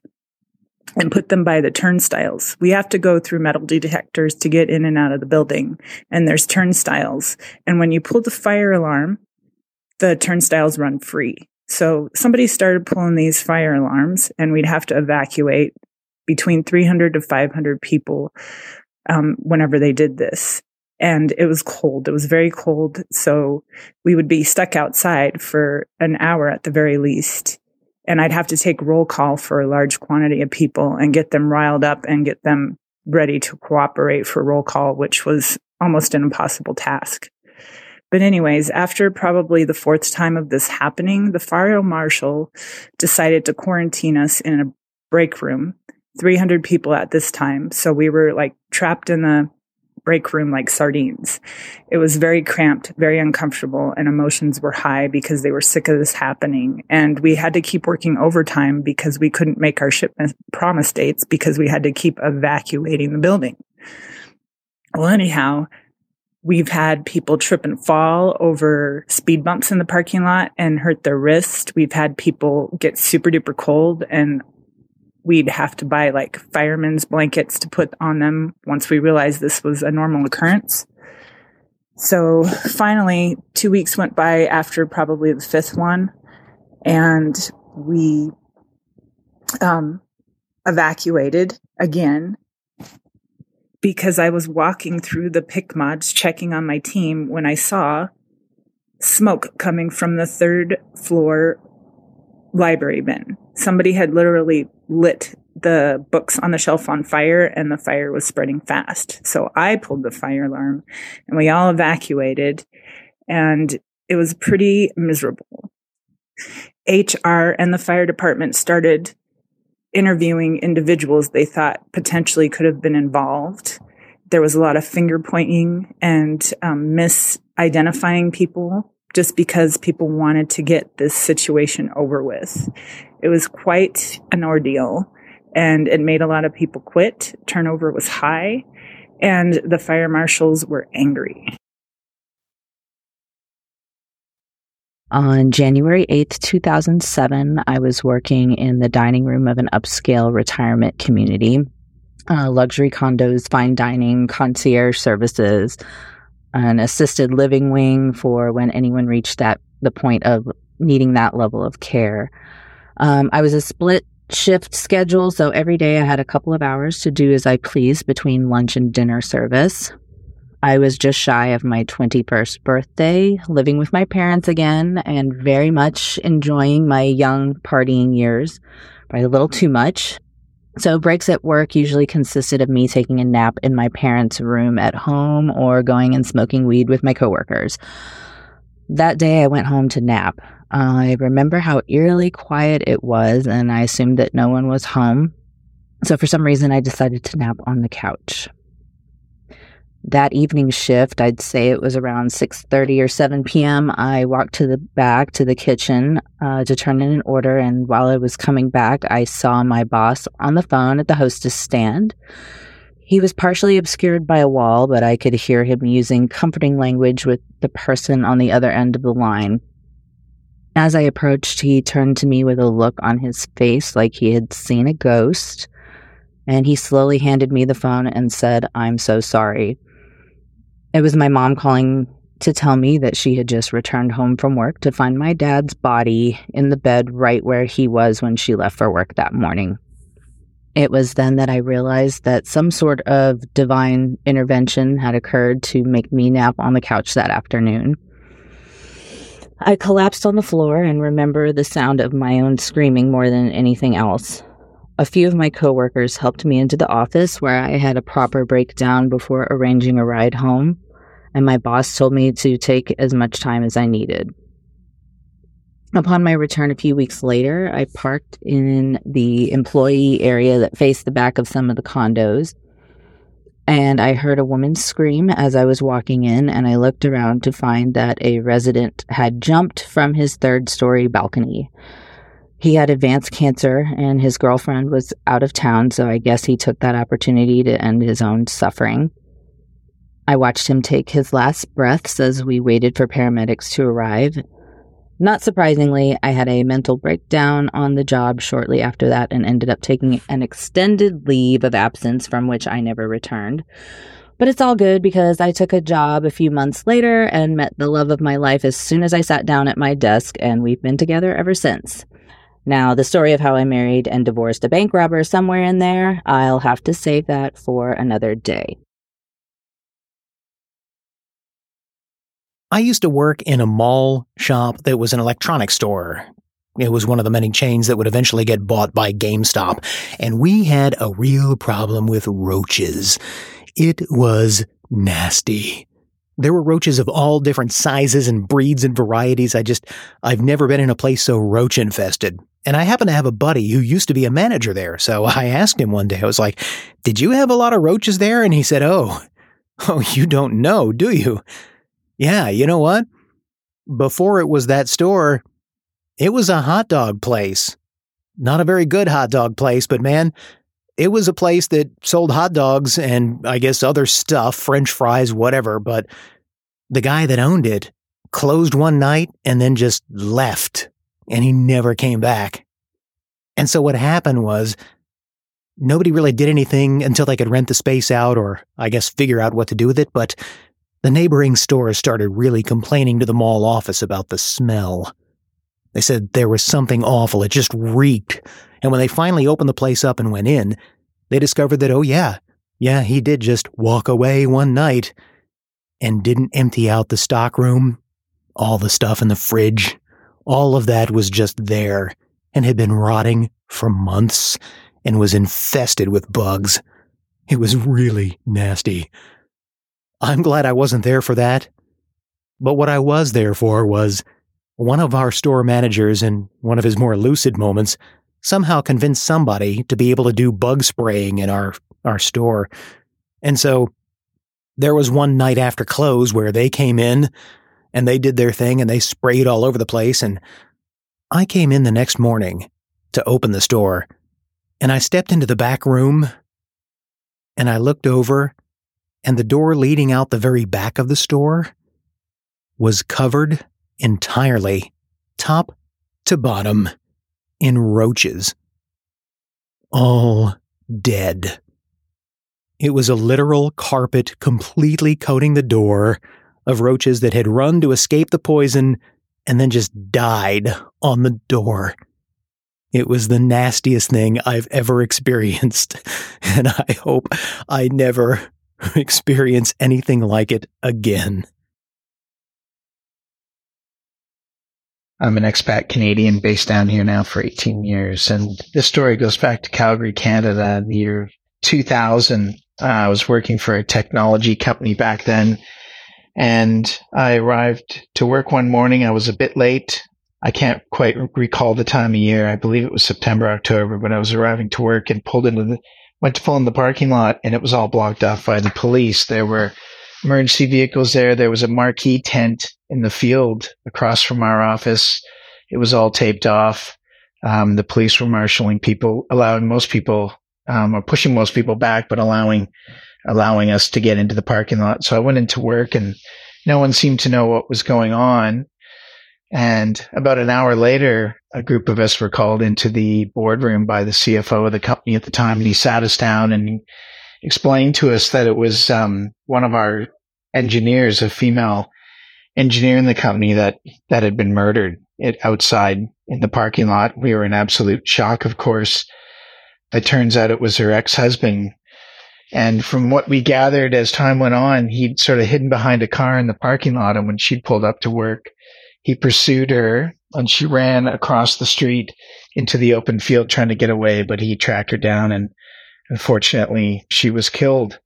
and put them by the turnstiles. We have to go through metal detectors to get in and out of the building. And there's turnstiles. And when you pull the fire alarm, the turnstiles run free. So somebody started pulling these fire alarms and we'd have to evacuate between 300 to 500 people um, whenever they did this. And it was cold. It was very cold. So we would be stuck outside for an hour at the very least and I'd have to take roll call for a large quantity of people and get them riled up and get them ready to cooperate for roll call, which was almost an impossible task. But anyways, after probably the fourth time of this happening, the fire marshal decided to quarantine us in a break room, 300 people at this time. So we were like trapped in the break room like sardines. It was very cramped, very uncomfortable, and emotions were high because they were sick of this happening. And we had to keep working overtime because we couldn't make our shipment promise dates because we had to keep evacuating the building. Well, anyhow, we've had people trip and fall over speed bumps in the parking lot and hurt their wrist. We've had people get super duper cold and we'd have to buy like firemen's blankets to put on them once we realized this was a normal occurrence. So finally, two weeks went by after probably the fifth one, and we um, evacuated again because I was walking through the pick mods checking on my team when I saw smoke coming from the third floor library bin. Somebody had literally lit the books on the shelf on fire and the fire was spreading fast. So I pulled the fire alarm and we all evacuated and it was pretty miserable. HR and the fire department started interviewing individuals they thought potentially could have been involved. There was a lot of finger pointing and um, misidentifying people just because people wanted to get this situation over with. It was quite an ordeal and it made a lot of people quit. Turnover was high and the fire marshals were angry. On January 8th, 2007, I was working in the dining room of an upscale retirement community. Uh, luxury condos, fine dining, concierge services, an assisted living wing for when anyone reached that the point of needing that level of care. Um, I was a split shift schedule, so every day I had a couple of hours to do as I pleased between lunch and dinner service. I was just shy of my 21st birthday, living with my parents again, and very much enjoying my young partying years, probably a little too much. So, breaks at work usually consisted of me taking a nap in my parents' room at home or going and smoking weed with my coworkers. That day, I went home to nap. I remember how eerily quiet it was, and I assumed that no one was home. So, for some reason, I decided to nap on the couch. That evening shift i'd say it was around 6.30 or 7 p.m i walked to the back to the kitchen uh, to turn in an order and while i was coming back i saw my boss on the phone at the hostess stand. He was partially obscured by a wall but i could hear him using comforting language with the person on the other end of the line as i approached he turned to me with a look on his face like he had seen a ghost and he slowly handed me the phone and said, I'm so sorry. It was my mom calling to tell me that she had just returned home from work to find my dad's body in the bed right where he was when she left for work that morning. It was then that I realized that some sort of divine intervention had occurred to make me nap on the couch that afternoon. I collapsed on the floor and remember the sound of my own screaming more than anything else. A few of my coworkers helped me into the office where I had a proper breakdown before arranging a ride home and my boss told me to take as much time as I needed. Upon my return a few weeks later, I parked in the employee area that faced the back of some of the condos. And I heard a woman scream as I was walking in, and I looked around to find that a resident had jumped from his third story balcony. He had advanced cancer, and his girlfriend was out of town, so I guess he took that opportunity to end his own suffering. I watched him take his last breaths as we waited for paramedics to arrive. Not surprisingly, I had a mental breakdown on the job shortly after that and ended up taking an extended leave of absence from which I never returned. But it's all good because I took a job a few months later and met the love of my life as soon as I sat down at my desk, and we've been together ever since. Now, the story of how I married and divorced a bank robber somewhere in there, I'll have to save that for another day. I used to work in a mall shop that was an electronics store. It was one of the many chains that would eventually get bought by GameStop. And we had a real problem with roaches. It was nasty. There were roaches of all different sizes and breeds and varieties. I just, I've never been in a place so roach infested. And I happen to have a buddy who used to be a manager there. So I asked him one day, I was like, Did you have a lot of roaches there? And he said, Oh, Oh, you don't know, do you? Yeah, you know what? Before it was that store, it was a hot dog place. Not a very good hot dog place, but man, it was a place that sold hot dogs and I guess other stuff, french fries, whatever. But the guy that owned it closed one night and then just left and he never came back. And so what happened was nobody really did anything until they could rent the space out or I guess figure out what to do with it. But the neighboring stores started really complaining to the mall office about the smell. They said there was something awful. It just reeked. And when they finally opened the place up and went in, they discovered that, oh, yeah, yeah, he did just walk away one night and didn't empty out the stockroom. All the stuff in the fridge, all of that was just there and had been rotting for months and was infested with bugs. It was really nasty. I'm glad I wasn't there for that. But what I was there for was one of our store managers, in one of his more lucid moments, somehow convinced somebody to be able to do bug spraying in our, our store. And so there was one night after close where they came in and they did their thing and they sprayed all over the place. And I came in the next morning to open the store and I stepped into the back room and I looked over and the door leading out the very back of the store was covered entirely, top to bottom, in roaches. All dead. It was a literal carpet completely coating the door of roaches that had run to escape the poison and then just died on the door. It was the nastiest thing I've ever experienced, and I hope I never experience anything like it again. I'm an expat Canadian based down here now for 18 years. And this story goes back to Calgary, Canada the year 2000. Uh, I was working for a technology company back then. And I arrived to work one morning. I was a bit late. I can't quite recall the time of year. I believe it was September, October, but I was arriving to work and pulled into the, went to pull in the parking lot and it was all blocked off by the police. There were emergency vehicles there. There was a marquee tent in the field across from our office. It was all taped off. Um, the police were marshaling people, allowing most people, um, or pushing most people back, but allowing, allowing us to get into the parking lot. So I went into work and no one seemed to know what was going on. And about an hour later, a group of us were called into the boardroom by the CFO of the company at the time. And he sat us down and explained to us that it was um, one of our engineers, a female engineer in the company that that had been murdered it, outside in the parking lot. We were in absolute shock, of course. It turns out it was her ex-husband. And from what we gathered as time went on, he'd sort of hidden behind a car in the parking lot. And when she pulled up to work, he pursued her and she ran across the street into the open field trying to get away, but he tracked her down and unfortunately she was killed.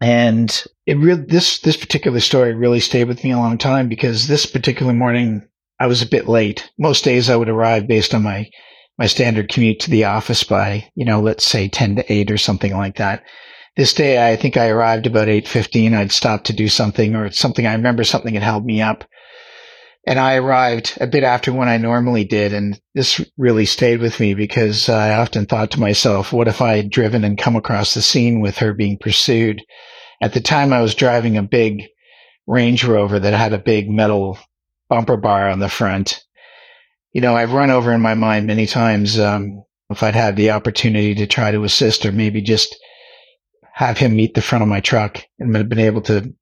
And it really, this, this particular story really stayed with me a long time because this particular morning I was a bit late. Most days I would arrive based on my, my standard commute to the office by, you know, let's say 10 to 8 or something like that. This day I think I arrived about 8.15. I'd stopped to do something or something. I remember something had held me up. And I arrived a bit after when I normally did. And this really stayed with me because I often thought to myself, what if I had driven and come across the scene with her being pursued? At the time, I was driving a big Range Rover that had a big metal bumper bar on the front. You know, I've run over in my mind many times um, if I'd had the opportunity to try to assist or maybe just have him meet the front of my truck and been able to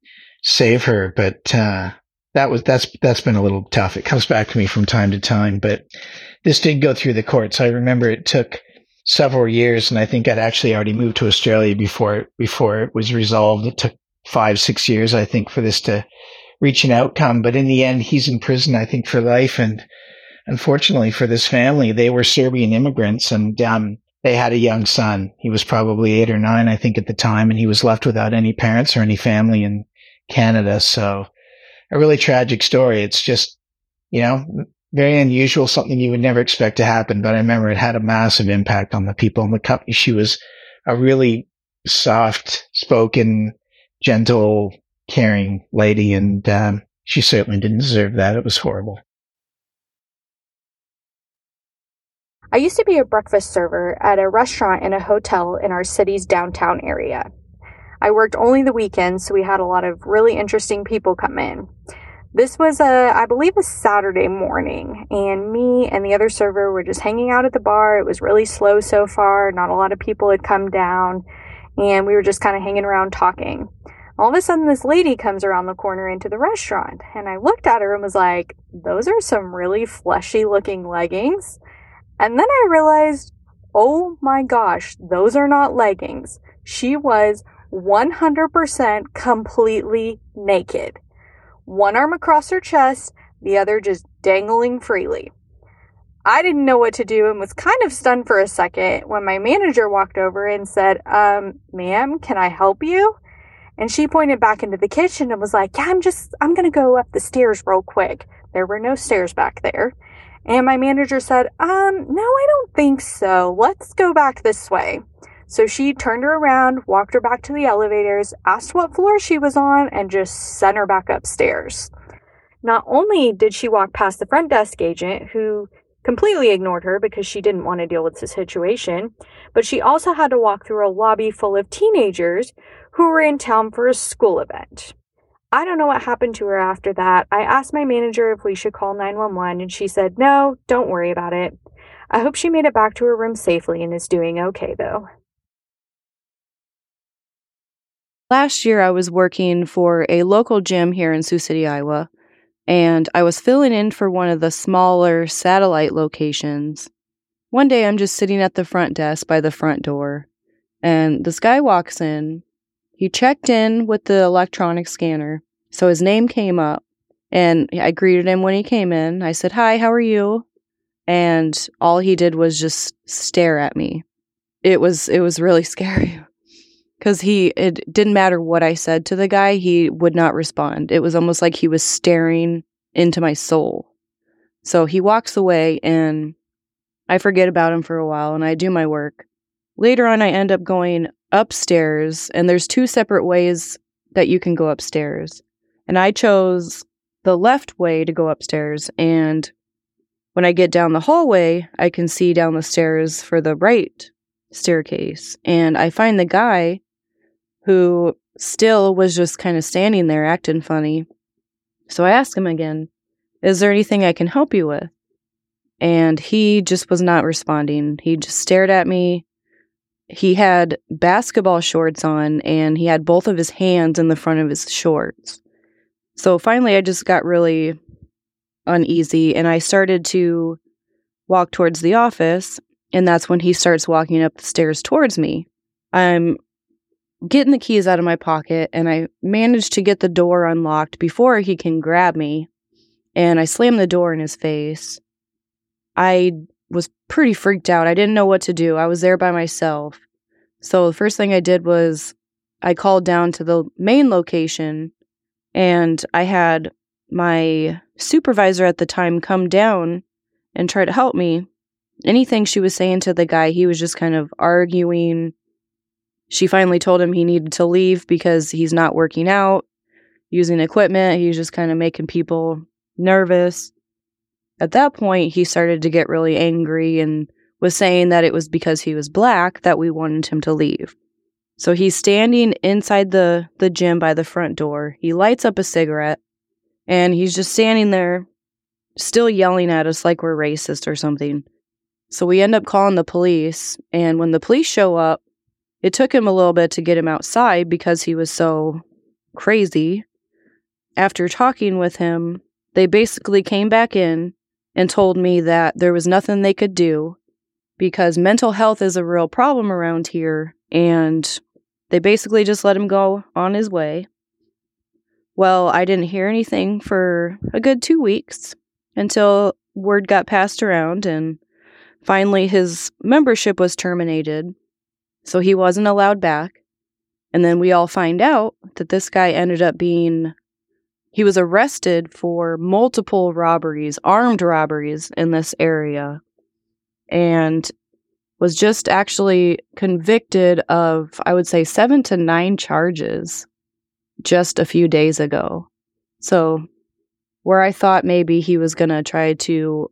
save her. But uh, that was that's that's been a little tough. It comes back to me from time to time, but this did go through the courts. I remember it took several years, and I think I'd actually already moved to Australia before before it was resolved. It took five, six years, I think, for this to reach an outcome. But in the end, he's in prison, I think, for life. And unfortunately for this family, they were Serbian immigrants, and um, they had a young son. He was probably eight or nine, I think, at the time, and he was left without any parents or any family in Canada. So a really tragic story. It's just, you know, very unusual, something you would never expect to happen. But I remember it had a massive impact on the people in the company. She was a really soft spoken, gentle, caring lady, and um, she certainly didn't deserve that. It was horrible. I used to be a breakfast server at a restaurant in a hotel in our city's downtown area. I worked only the weekends, so we had a lot of really interesting people come in. This was a, I believe, a Saturday morning, and me and the other server were just hanging out at the bar. It was really slow so far. Not a lot of people had come down, and we were just kind of hanging around talking. All of a sudden, this lady comes around the corner into the restaurant, and I looked at her and was like, Those are some really fleshy looking leggings. And then I realized, oh my gosh, those are not leggings. She was 100% completely naked. One arm across her chest, the other just dangling freely. I didn't know what to do and was kind of stunned for a second when my manager walked over and said, Um, ma'am, can I help you? And she pointed back into the kitchen and was like, Yeah, I'm just, I'm gonna go up the stairs real quick. There were no stairs back there. And my manager said, Um, no, I don't think so. Let's go back this way. So she turned her around, walked her back to the elevators, asked what floor she was on, and just sent her back upstairs. Not only did she walk past the front desk agent, who completely ignored her because she didn't want to deal with the situation, but she also had to walk through a lobby full of teenagers who were in town for a school event. I don't know what happened to her after that. I asked my manager if we should call 911, and she said, no, don't worry about it. I hope she made it back to her room safely and is doing okay, though. Last year, I was working for a local gym here in Sioux City, Iowa, and I was filling in for one of the smaller satellite locations. One day, I'm just sitting at the front desk by the front door, and this guy walks in he checked in with the electronic scanner. So his name came up and I greeted him when he came in. I said, Hi, how are you? And all he did was just stare at me. It was it was really scary. Cause he it didn't matter what I said to the guy, he would not respond. It was almost like he was staring into my soul. So he walks away and I forget about him for a while and I do my work. Later on I end up going upstairs, and there's two separate ways that you can go upstairs. And I chose the left way to go upstairs. And when I get down the hallway, I can see down the stairs for the right staircase. And I find the guy who still was just kind of standing there acting funny. So I ask him again, Is there anything I can help you with? And he just was not responding. He just stared at me he had basketball shorts on and he had both of his hands in the front of his shorts. So finally, I just got really uneasy and I started to walk towards the office. And that's when he starts walking up the stairs towards me. I'm getting the keys out of my pocket and I managed to get the door unlocked before he can grab me. And I slammed the door in his face. I was pretty freaked out. I didn't know what to do. I was there by myself. So the first thing I did was I called down to the main location and I had my supervisor at the time come down and try to help me. Anything she was saying to the guy, he was just kind of arguing. She finally told him he needed to leave because he's not working out, using equipment. He's just kind of making people nervous. At that point, he started to get really angry and was saying that it was because he was black that we wanted him to leave. So he's standing inside the, the gym by the front door. He lights up a cigarette and he's just standing there, still yelling at us like we're racist or something. So we end up calling the police. And when the police show up, it took him a little bit to get him outside because he was so crazy. After talking with him, they basically came back in and told me that there was nothing they could do because mental health is a real problem around here. And they basically just let him go on his way. Well, I didn't hear anything for a good two weeks until word got passed around, and finally his membership was terminated. So he wasn't allowed back. And then we all find out that this guy ended up being he was arrested for multiple robberies, armed robberies in this area, and was just actually convicted of, I would say, seven to nine charges. just a few days ago. So, where I thought maybe he was going to try to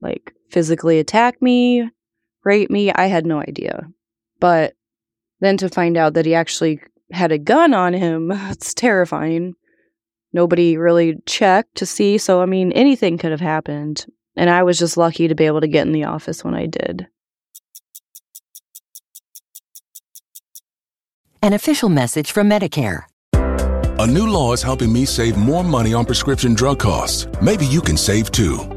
like physically attack me, rape me, I had no idea. But then to find out that he actually had a gun on him, it's terrifying. Nobody really checked to see. So, I mean, anything could have happened. And I was just lucky to be able to get in the office when I did. An official message from Medicare. A new law is helping me save more money on prescription drug costs. Maybe you can save too.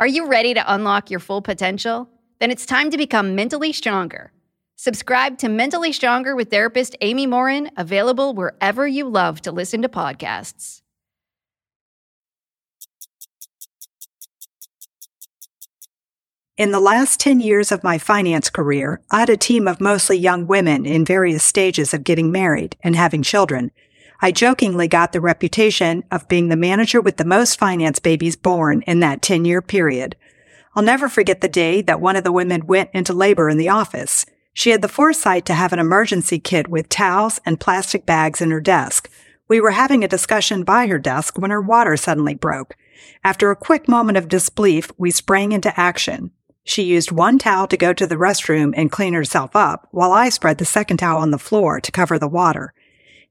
Are you ready to unlock your full potential? Then it's time to become mentally stronger. Subscribe to Mentally Stronger with therapist Amy Morin, available wherever you love to listen to podcasts. In the last 10 years of my finance career, I had a team of mostly young women in various stages of getting married and having children. I jokingly got the reputation of being the manager with the most finance babies born in that 10 year period. I'll never forget the day that one of the women went into labor in the office. She had the foresight to have an emergency kit with towels and plastic bags in her desk. We were having a discussion by her desk when her water suddenly broke. After a quick moment of disbelief, we sprang into action. She used one towel to go to the restroom and clean herself up, while I spread the second towel on the floor to cover the water.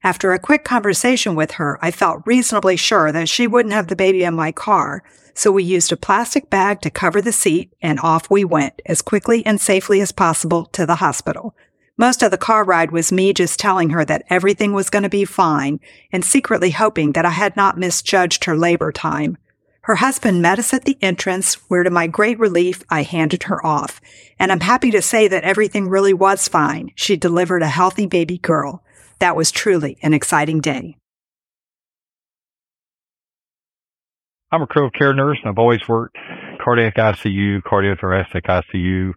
After a quick conversation with her, I felt reasonably sure that she wouldn't have the baby in my car, so we used a plastic bag to cover the seat and off we went as quickly and safely as possible to the hospital. Most of the car ride was me just telling her that everything was going to be fine and secretly hoping that I had not misjudged her labor time. Her husband met us at the entrance, where to my great relief, I handed her off. And I'm happy to say that everything really was fine. She delivered a healthy baby girl. That was truly an exciting day. I'm a critical care nurse and I've always worked cardiac ICU, cardiothoracic ICU,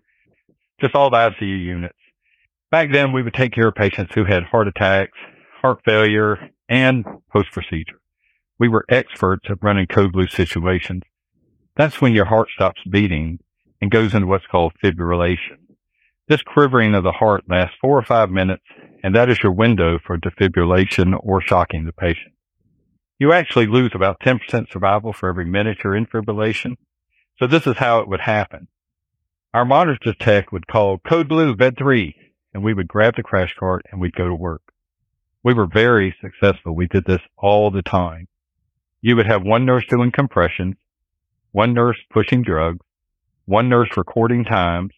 just all the ICU units. Back then, we would take care of patients who had heart attacks, heart failure, and post procedure. We were experts at running code blue situations. That's when your heart stops beating and goes into what's called fibrillation. This quivering of the heart lasts four or five minutes, and that is your window for defibrillation or shocking the patient. You actually lose about 10% survival for every minute you're in fibrillation. So this is how it would happen. Our monitor tech would call code blue bed three, and we would grab the crash cart and we'd go to work. We were very successful. We did this all the time you would have one nurse doing compressions, one nurse pushing drugs, one nurse recording times,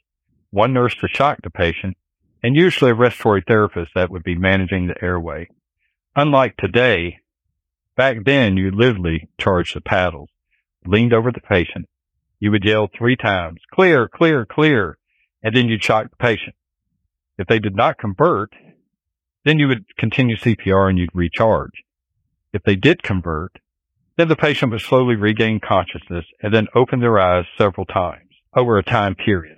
one nurse to shock the patient, and usually a respiratory therapist that would be managing the airway. Unlike today, back then you literally charged the paddles, leaned over the patient. You would yell three times, clear, clear, clear. and then you'd shock the patient. If they did not convert, then you would continue CPR and you'd recharge. If they did convert, then the patient would slowly regain consciousness and then open their eyes several times over a time period.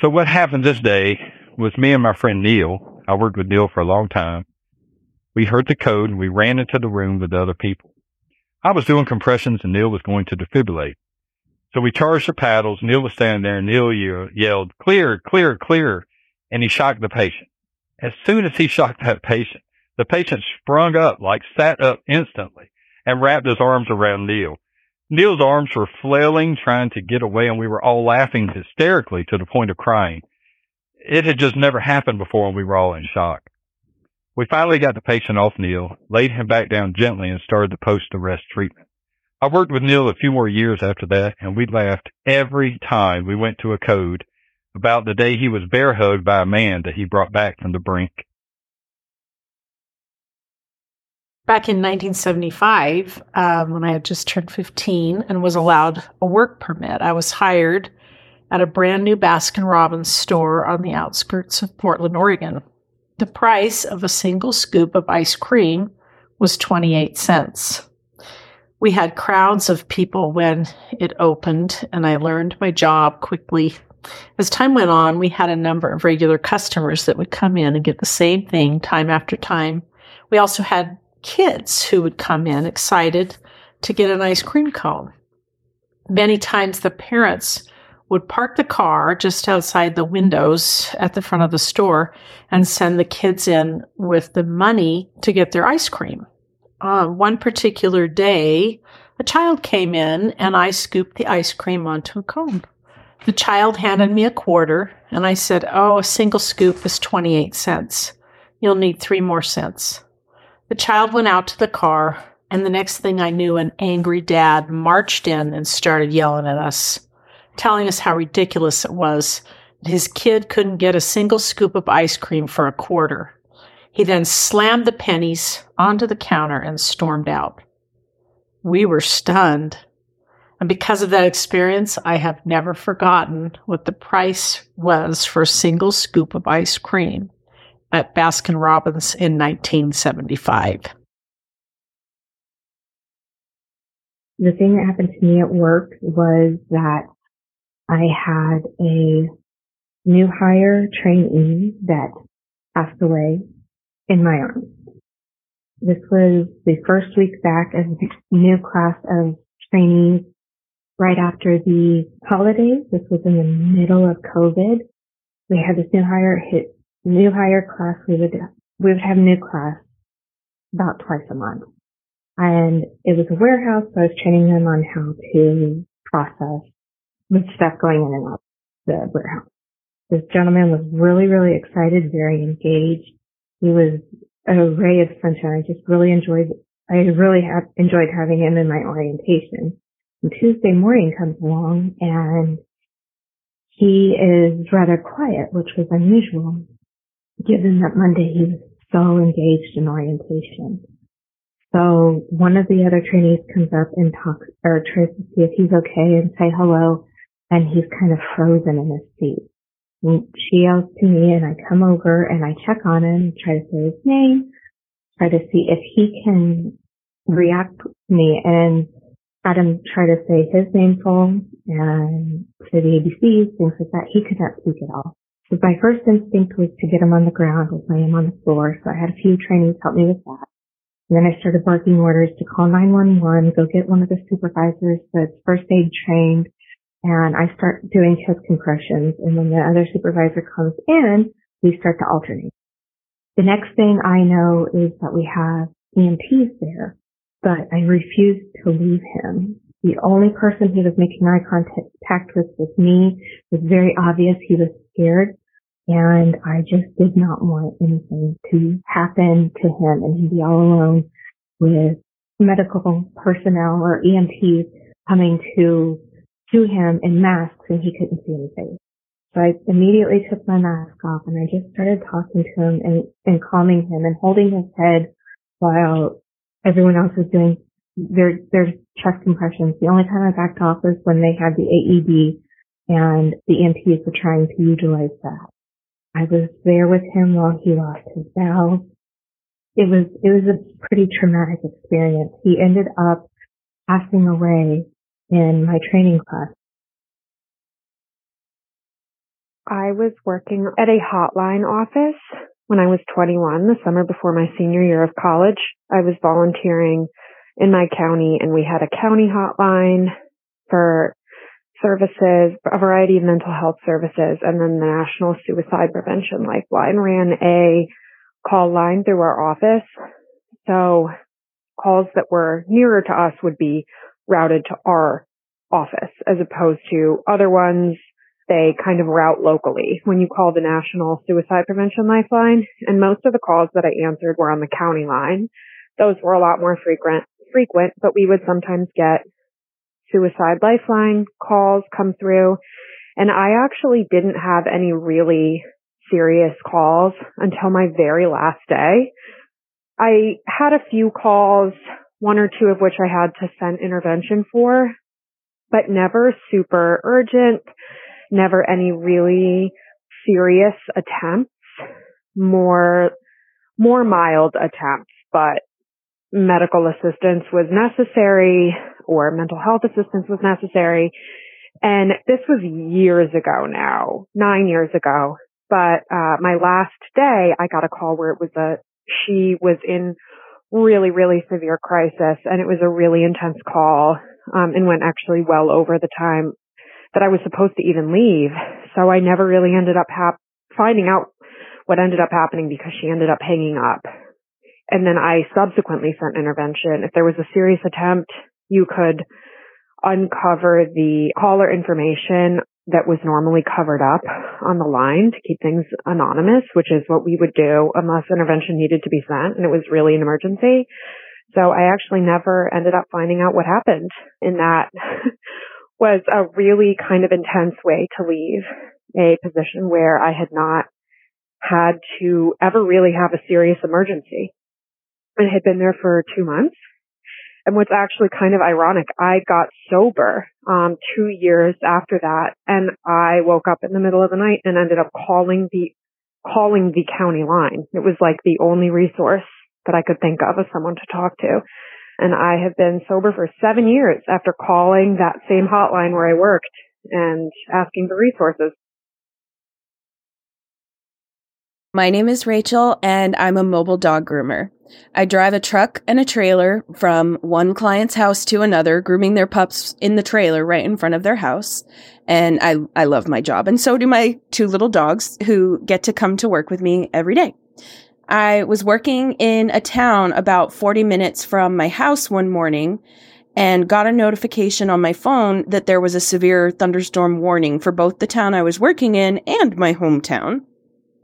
So what happened this day was me and my friend Neil, I worked with Neil for a long time. We heard the code and we ran into the room with the other people. I was doing compressions and Neil was going to defibrillate. So we charged the paddles. Neil was standing there and Neil yelled, clear, clear, clear. And he shocked the patient. As soon as he shocked that patient, the patient sprung up, like sat up instantly and wrapped his arms around Neil. Neil's arms were flailing, trying to get away, and we were all laughing hysterically to the point of crying. It had just never happened before, and we were all in shock. We finally got the patient off Neil, laid him back down gently, and started the post-arrest treatment. I worked with Neil a few more years after that, and we laughed every time we went to a code about the day he was bear hugged by a man that he brought back from the brink. back in 1975, um, when I had just turned 15 and was allowed a work permit, I was hired at a brand new Baskin Robbins store on the outskirts of Portland, Oregon. The price of a single scoop of ice cream was 28 cents. We had crowds of people when it opened, and I learned my job quickly. As time went on, we had a number of regular customers that would come in and get the same thing time after time. We also had kids who would come in excited to get an ice cream cone. Many times the parents would park the car just outside the windows at the front of the store and send the kids in with the money to get their ice cream. Uh, one particular day, a child came in and I scooped the ice cream onto a cone. The child handed me a quarter and I said, Oh, a single scoop is 28 cents. You'll need three more cents. The child went out to the car, and the next thing I knew, an angry dad marched in and started yelling at us, telling us how ridiculous it was his kid couldn't get a single scoop of ice cream for a quarter. He then slammed the pennies onto the counter and stormed out. We were stunned. And because of that experience, I have never forgotten what the price was for a single scoop of ice cream at Baskin Robbins in 1975. The thing that happened to me at work was that I had a new hire trainee that passed away in my arms. This was the first week back as a new class of trainees right after the holidays. This was in the middle of COVID. We had this new hire hit new hire class, we would we would have new class about twice a month, and it was a warehouse. So I was training them on how to process with stuff going in and out the warehouse. This gentleman was really, really excited, very engaged. He was a ray of sunshine. I just really enjoyed. I really have enjoyed having him in my orientation. And Tuesday morning comes along and he is rather quiet, which was unusual given that Monday he was so engaged in orientation. So one of the other trainees comes up and talks or tries to see if he's okay and say hello and he's kind of frozen in his seat. And she yells to me and I come over and I check on him, try to say his name, try to see if he can react to me and had him try to say his name full and to the ABCs, things like that. He could not speak at all So my first instinct was to get him on the ground and lay him on the floor. So I had a few trainees help me with that. And then I started barking orders to call 911, go get one of the supervisors that's first aid trained, and I start doing chest compressions. And when the other supervisor comes in, we start to alternate. The next thing I know is that we have EMTs there, but I refused to leave him. The only person he was making eye contact with was me. It was very obvious he was scared. And I just did not want anything to happen to him and he'd be all alone with medical personnel or EMTs coming to to him in masks and he couldn't see anything. So I immediately took my mask off and I just started talking to him and, and calming him and holding his head while everyone else was doing their their chest compressions. The only time I backed off was when they had the AED and the EMTs were trying to utilize that. I was there with him while he lost his valve. It was, it was a pretty traumatic experience. He ended up passing away in my training class. I was working at a hotline office when I was 21, the summer before my senior year of college. I was volunteering in my county and we had a county hotline for services, a variety of mental health services, and then the National Suicide Prevention Lifeline ran a call line through our office. So calls that were nearer to us would be routed to our office as opposed to other ones they kind of route locally when you call the National Suicide Prevention Lifeline. And most of the calls that I answered were on the county line. Those were a lot more frequent, frequent, but we would sometimes get suicide lifeline calls come through. And I actually didn't have any really serious calls until my very last day. I had a few calls, one or two of which I had to send intervention for, but never super urgent, never any really serious attempts, more, more mild attempts, but medical assistance was necessary or mental health assistance was necessary. And this was years ago now, nine years ago. But, uh, my last day, I got a call where it was a, she was in really, really severe crisis and it was a really intense call, um, and went actually well over the time that I was supposed to even leave. So I never really ended up hap- finding out what ended up happening because she ended up hanging up. And then I subsequently sent intervention. If there was a serious attempt, you could uncover the caller information that was normally covered up on the line to keep things anonymous, which is what we would do unless intervention needed to be sent and it was really an emergency. So I actually never ended up finding out what happened and that was a really kind of intense way to leave a position where I had not had to ever really have a serious emergency. I had been there for two months. And what's actually kind of ironic, I got sober um, two years after that, and I woke up in the middle of the night and ended up calling the calling the county line. It was like the only resource that I could think of as someone to talk to. And I have been sober for seven years after calling that same hotline where I worked and asking for resources. My name is Rachel, and I'm a mobile dog groomer. I drive a truck and a trailer from one client's house to another, grooming their pups in the trailer right in front of their house. And I, I love my job. And so do my two little dogs who get to come to work with me every day. I was working in a town about 40 minutes from my house one morning and got a notification on my phone that there was a severe thunderstorm warning for both the town I was working in and my hometown.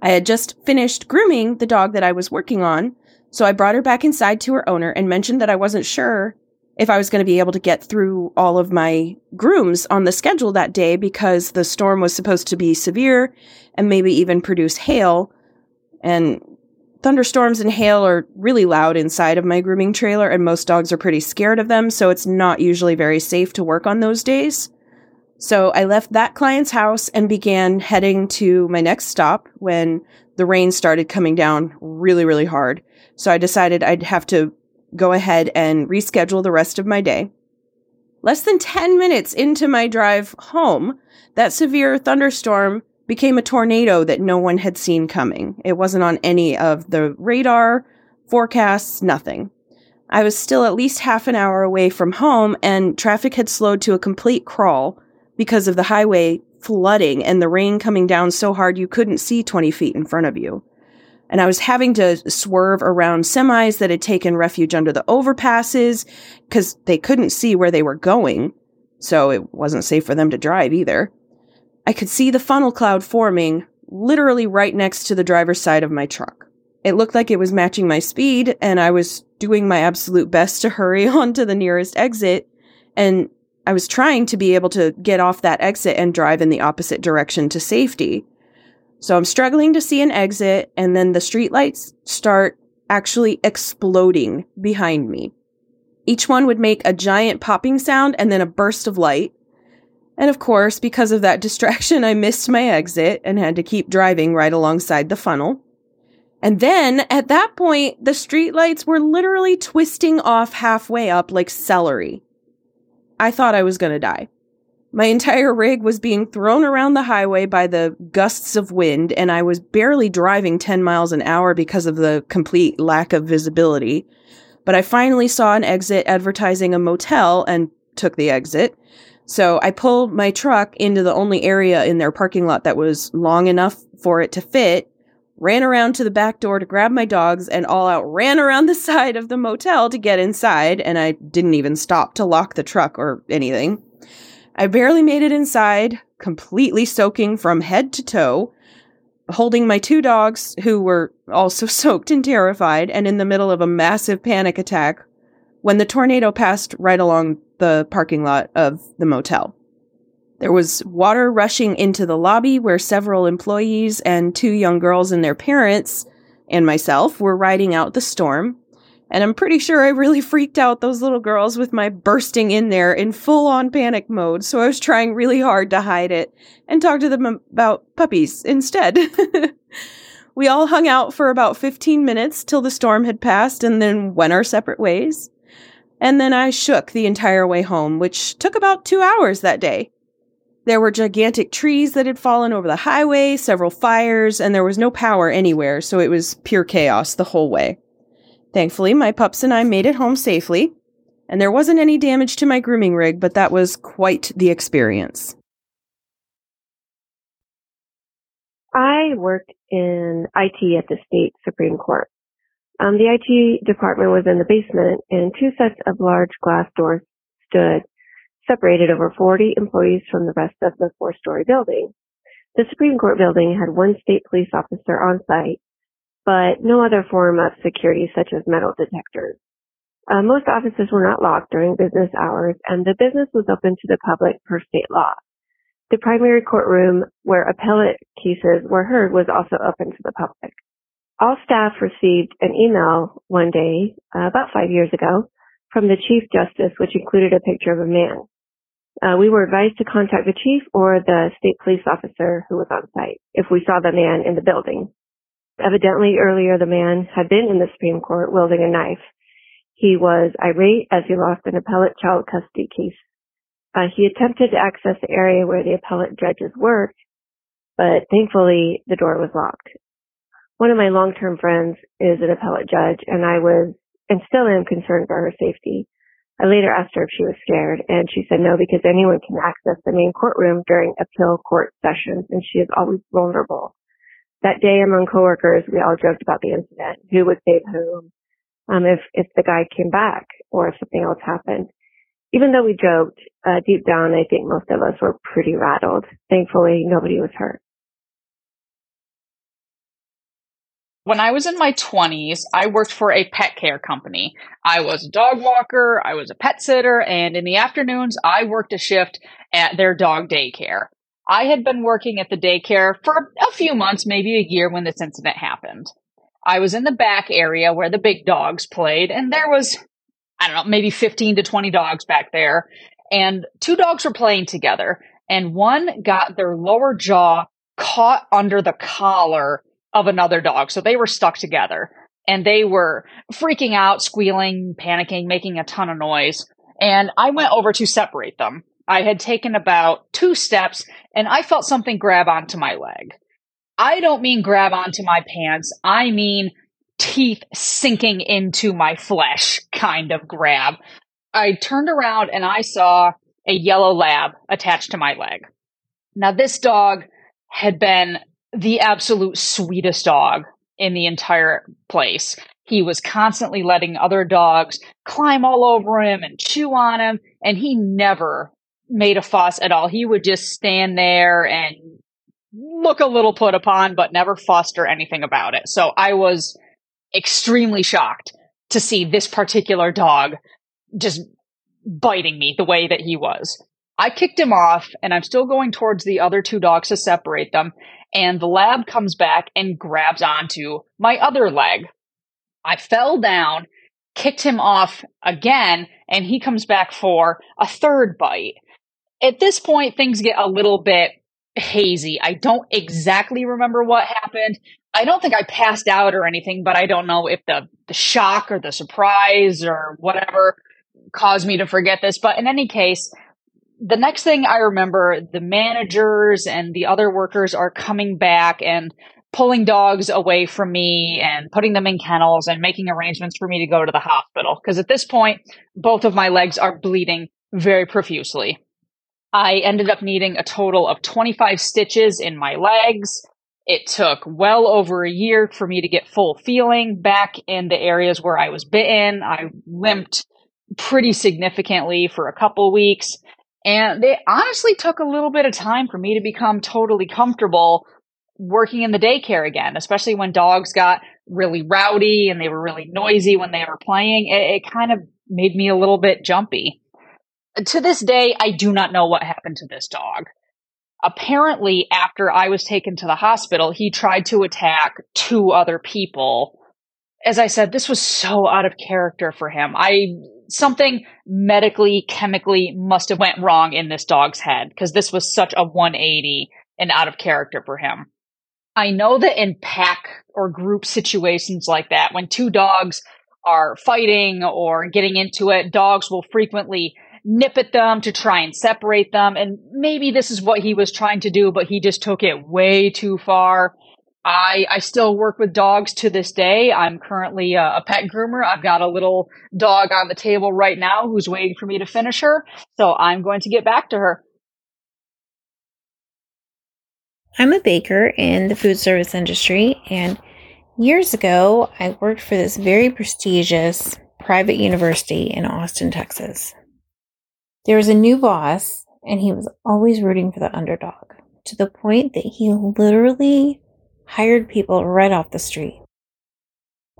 I had just finished grooming the dog that I was working on, so I brought her back inside to her owner and mentioned that I wasn't sure if I was going to be able to get through all of my grooms on the schedule that day because the storm was supposed to be severe and maybe even produce hail. And thunderstorms and hail are really loud inside of my grooming trailer, and most dogs are pretty scared of them, so it's not usually very safe to work on those days. So I left that client's house and began heading to my next stop when the rain started coming down really, really hard. So I decided I'd have to go ahead and reschedule the rest of my day. Less than 10 minutes into my drive home, that severe thunderstorm became a tornado that no one had seen coming. It wasn't on any of the radar, forecasts, nothing. I was still at least half an hour away from home, and traffic had slowed to a complete crawl because of the highway flooding and the rain coming down so hard you couldn't see 20 feet in front of you. And I was having to swerve around semis that had taken refuge under the overpasses because they couldn't see where they were going. So it wasn't safe for them to drive either. I could see the funnel cloud forming literally right next to the driver's side of my truck. It looked like it was matching my speed, and I was doing my absolute best to hurry on to the nearest exit. And I was trying to be able to get off that exit and drive in the opposite direction to safety. So I'm struggling to see an exit, and then the streetlights start actually exploding behind me. Each one would make a giant popping sound and then a burst of light. And of course, because of that distraction, I missed my exit and had to keep driving right alongside the funnel. And then at that point, the streetlights were literally twisting off halfway up like celery. I thought I was going to die. My entire rig was being thrown around the highway by the gusts of wind, and I was barely driving 10 miles an hour because of the complete lack of visibility. But I finally saw an exit advertising a motel and took the exit. So I pulled my truck into the only area in their parking lot that was long enough for it to fit ran around to the back door to grab my dogs, and all out ran around the side of the motel to get inside, and I didn't even stop to lock the truck or anything. I barely made it inside, completely soaking from head to toe, holding my two dogs, who were also soaked and terrified, and in the middle of a massive panic attack when the tornado passed right along the parking lot of the motel. There was water rushing into the lobby where several employees and two young girls and their parents and myself were riding out the storm. And I'm pretty sure I really freaked out those little girls with my bursting in there in full on panic mode. So I was trying really hard to hide it and talk to them about puppies instead. we all hung out for about 15 minutes till the storm had passed and then went our separate ways. And then I shook the entire way home, which took about two hours that day. There were gigantic trees that had fallen over the highway, several fires, and there was no power anywhere, so it was pure chaos the whole way. Thankfully, my pups and I made it home safely, and there wasn't any damage to my grooming rig, but that was quite the experience. I worked in IT at the state Supreme Court. Um, the IT department was in the basement, and two sets of large glass doors stood separated over 40 employees from the rest of the four-story building. The Supreme Court building had one state police officer on site, but no other form of security such as metal detectors. Uh, most offices were not locked during business hours, and the business was open to the public per state law. The primary courtroom where appellate cases were heard was also open to the public. All staff received an email one day, uh, about five years ago, from the Chief Justice, which included a picture of a man. Uh, we were advised to contact the chief or the state police officer who was on site if we saw the man in the building. Evidently, earlier the man had been in the Supreme Court wielding a knife. He was irate as he lost an appellate child custody case. Uh, he attempted to access the area where the appellate judges worked, but thankfully the door was locked. One of my long-term friends is an appellate judge, and I was and still am concerned for her safety. I later asked her if she was scared, and she said no because anyone can access the main courtroom during appeal court sessions, and she is always vulnerable. That day among coworkers, we all joked about the incident, who would save whom, um, if, if the guy came back or if something else happened. Even though we joked, uh, deep down, I think most of us were pretty rattled. Thankfully, nobody was hurt. When I was in my 20s, I worked for a pet care company. I was a dog walker, I was a pet sitter, and in the afternoons, I worked a shift at their dog daycare. I had been working at the daycare for a few months, maybe a year when this incident happened. I was in the back area where the big dogs played, and there was, I don't know, maybe 15 to 20 dogs back there. And two dogs were playing together, and one got their lower jaw caught under the collar of another dog. So they were stuck together and they were freaking out, squealing, panicking, making a ton of noise. And I went over to separate them. I had taken about two steps and I felt something grab onto my leg. I don't mean grab onto my pants. I mean teeth sinking into my flesh kind of grab. I turned around and I saw a yellow lab attached to my leg. Now this dog had been the absolute sweetest dog in the entire place. He was constantly letting other dogs climb all over him and chew on him, and he never made a fuss at all. He would just stand there and look a little put upon, but never fussed or anything about it. So I was extremely shocked to see this particular dog just biting me the way that he was. I kicked him off and I'm still going towards the other two dogs to separate them and the lab comes back and grabs onto my other leg. I fell down, kicked him off again, and he comes back for a third bite. At this point, things get a little bit hazy. I don't exactly remember what happened. I don't think I passed out or anything, but I don't know if the, the shock or the surprise or whatever caused me to forget this. But in any case, the next thing I remember, the managers and the other workers are coming back and pulling dogs away from me and putting them in kennels and making arrangements for me to go to the hospital. Because at this point, both of my legs are bleeding very profusely. I ended up needing a total of 25 stitches in my legs. It took well over a year for me to get full feeling back in the areas where I was bitten. I limped pretty significantly for a couple weeks. And it honestly took a little bit of time for me to become totally comfortable working in the daycare again, especially when dogs got really rowdy and they were really noisy when they were playing. It, it kind of made me a little bit jumpy. To this day, I do not know what happened to this dog. Apparently, after I was taken to the hospital, he tried to attack two other people. As I said, this was so out of character for him. I something medically, chemically must have went wrong in this dog's head because this was such a 180 and out of character for him. I know that in pack or group situations like that, when two dogs are fighting or getting into it, dogs will frequently nip at them to try and separate them. And maybe this is what he was trying to do, but he just took it way too far. I, I still work with dogs to this day. I'm currently a, a, pet groomer. I've got a little dog on the table right now who's waiting for me to finish her. So I'm going to get back to her. I'm a baker in the food service industry, and years ago, I worked for this very prestigious private university in Austin, Texas. There was a new boss, and he was always rooting for the underdog to the point that he literally hired people right off the street.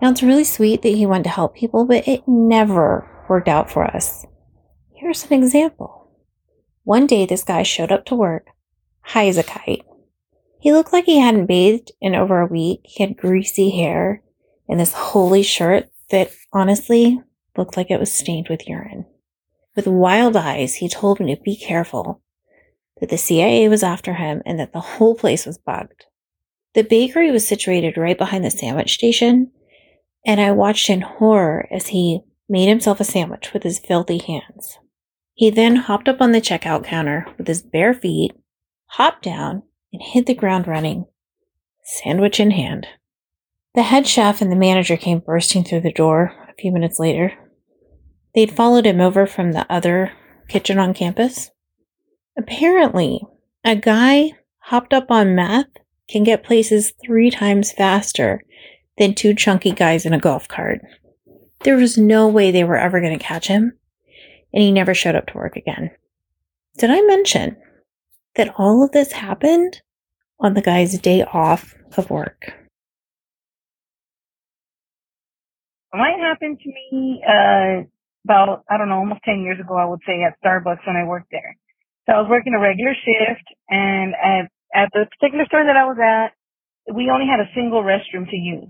Now, it's really sweet that he wanted to help people, but it never worked out for us. Here's an example. One day, this guy showed up to work, high as a kite. He looked like he hadn't bathed in over a week. He had greasy hair and this holey shirt that honestly looked like it was stained with urine. With wild eyes, he told me to be careful, that the CIA was after him and that the whole place was bugged. The bakery was situated right behind the sandwich station, and I watched in horror as he made himself a sandwich with his filthy hands. He then hopped up on the checkout counter with his bare feet, hopped down, and hit the ground running, sandwich in hand. The head chef and the manager came bursting through the door a few minutes later. They'd followed him over from the other kitchen on campus. Apparently, a guy hopped up on meth can get places three times faster than two chunky guys in a golf cart. There was no way they were ever going to catch him, and he never showed up to work again. Did I mention that all of this happened on the guy's day off of work? Mine happened to me uh, about, I don't know, almost 10 years ago, I would say, at Starbucks when I worked there. So I was working a regular shift, and at at the particular store that I was at, we only had a single restroom to use.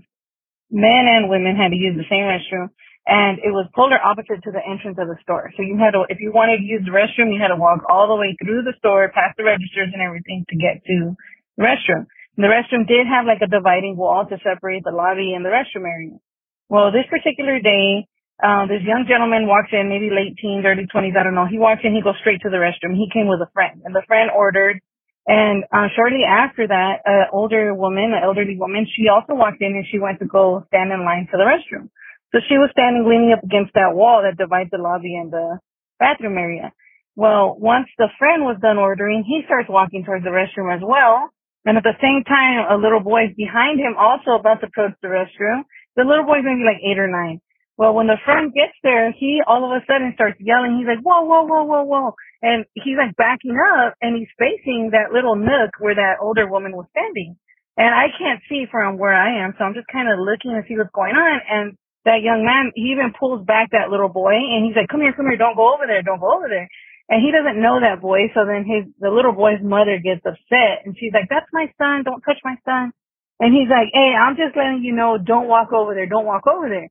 Men and women had to use the same restroom and it was polar opposite to the entrance of the store. So you had to, if you wanted to use the restroom, you had to walk all the way through the store, past the registers and everything to get to the restroom. And the restroom did have like a dividing wall to separate the lobby and the restroom area. Well, this particular day, um, this young gentleman walks in, maybe late teens, early twenties, I don't know. He walks in, he goes straight to the restroom. He came with a friend and the friend ordered and uh, shortly after that, an older woman, an elderly woman, she also walked in and she went to go stand in line for the restroom. So she was standing leaning up against that wall that divides the lobby and the bathroom area. Well, once the friend was done ordering, he starts walking towards the restroom as well. And at the same time, a little boy behind him also about to approach the restroom. The little boy's maybe like eight or nine. Well, when the friend gets there, he all of a sudden starts yelling. He's like, whoa, whoa, whoa, whoa, whoa. And he's like backing up and he's facing that little nook where that older woman was standing. And I can't see from where I am, so I'm just kind of looking to see what's going on. And that young man, he even pulls back that little boy and he's like, come here, come here, don't go over there, don't go over there. And he doesn't know that boy, so then his, the little boy's mother gets upset and she's like, that's my son, don't touch my son. And he's like, hey, I'm just letting you know, don't walk over there, don't walk over there.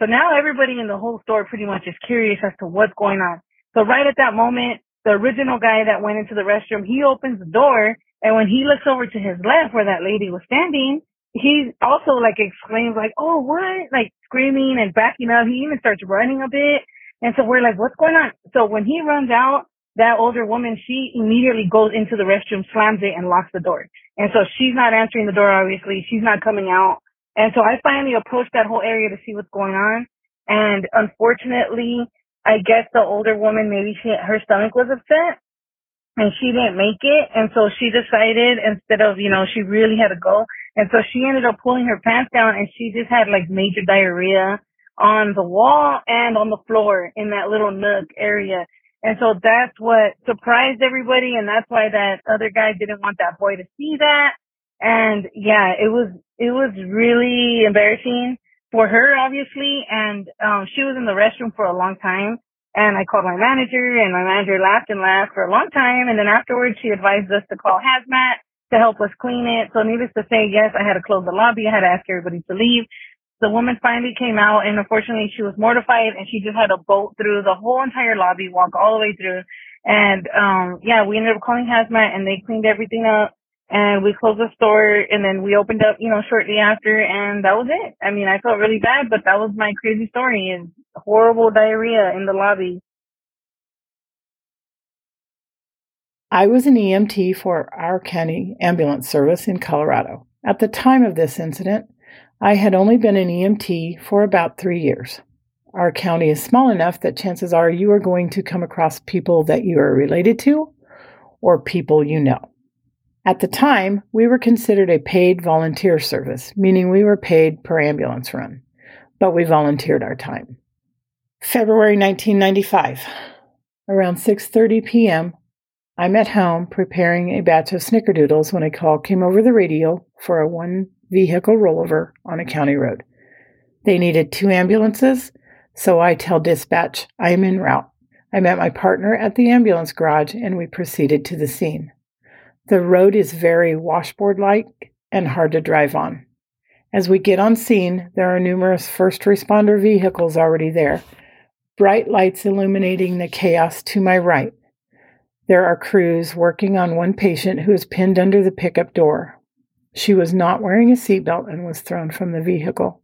So now everybody in the whole store pretty much is curious as to what's going on. So right at that moment, the original guy that went into the restroom, he opens the door and when he looks over to his left where that lady was standing, he also like exclaims like, "Oh, what?" Like screaming and backing up. He even starts running a bit, and so we're like, "What's going on?" So when he runs out, that older woman, she immediately goes into the restroom, slams it, and locks the door. And so she's not answering the door. Obviously, she's not coming out. And so I finally approached that whole area to see what's going on. And unfortunately, I guess the older woman maybe she her stomach was upset and she didn't make it. And so she decided instead of, you know, she really had to go. And so she ended up pulling her pants down and she just had like major diarrhea on the wall and on the floor in that little nook area. And so that's what surprised everybody. And that's why that other guy didn't want that boy to see that. And yeah, it was, it was really embarrassing for her, obviously. And, um, she was in the restroom for a long time. And I called my manager and my manager laughed and laughed for a long time. And then afterwards she advised us to call hazmat to help us clean it. So needless to say, yes, I had to close the lobby. I had to ask everybody to leave. The woman finally came out and unfortunately she was mortified and she just had to bolt through the whole entire lobby, walk all the way through. And, um, yeah, we ended up calling hazmat and they cleaned everything up and we closed the store and then we opened up, you know, shortly after and that was it. I mean, I felt really bad, but that was my crazy story and horrible diarrhea in the lobby. I was an EMT for our county ambulance service in Colorado. At the time of this incident, I had only been an EMT for about three years. Our county is small enough that chances are you are going to come across people that you are related to or people you know. At the time, we were considered a paid volunteer service, meaning we were paid per ambulance run, but we volunteered our time. February 1995. Around 6:30 p.m., I'm at home preparing a batch of snickerdoodles when a call came over the radio for a one vehicle rollover on a county road. They needed two ambulances, so I tell dispatch I am en route. I met my partner at the ambulance garage and we proceeded to the scene. The road is very washboard like and hard to drive on. As we get on scene, there are numerous first responder vehicles already there, bright lights illuminating the chaos to my right. There are crews working on one patient who is pinned under the pickup door. She was not wearing a seatbelt and was thrown from the vehicle.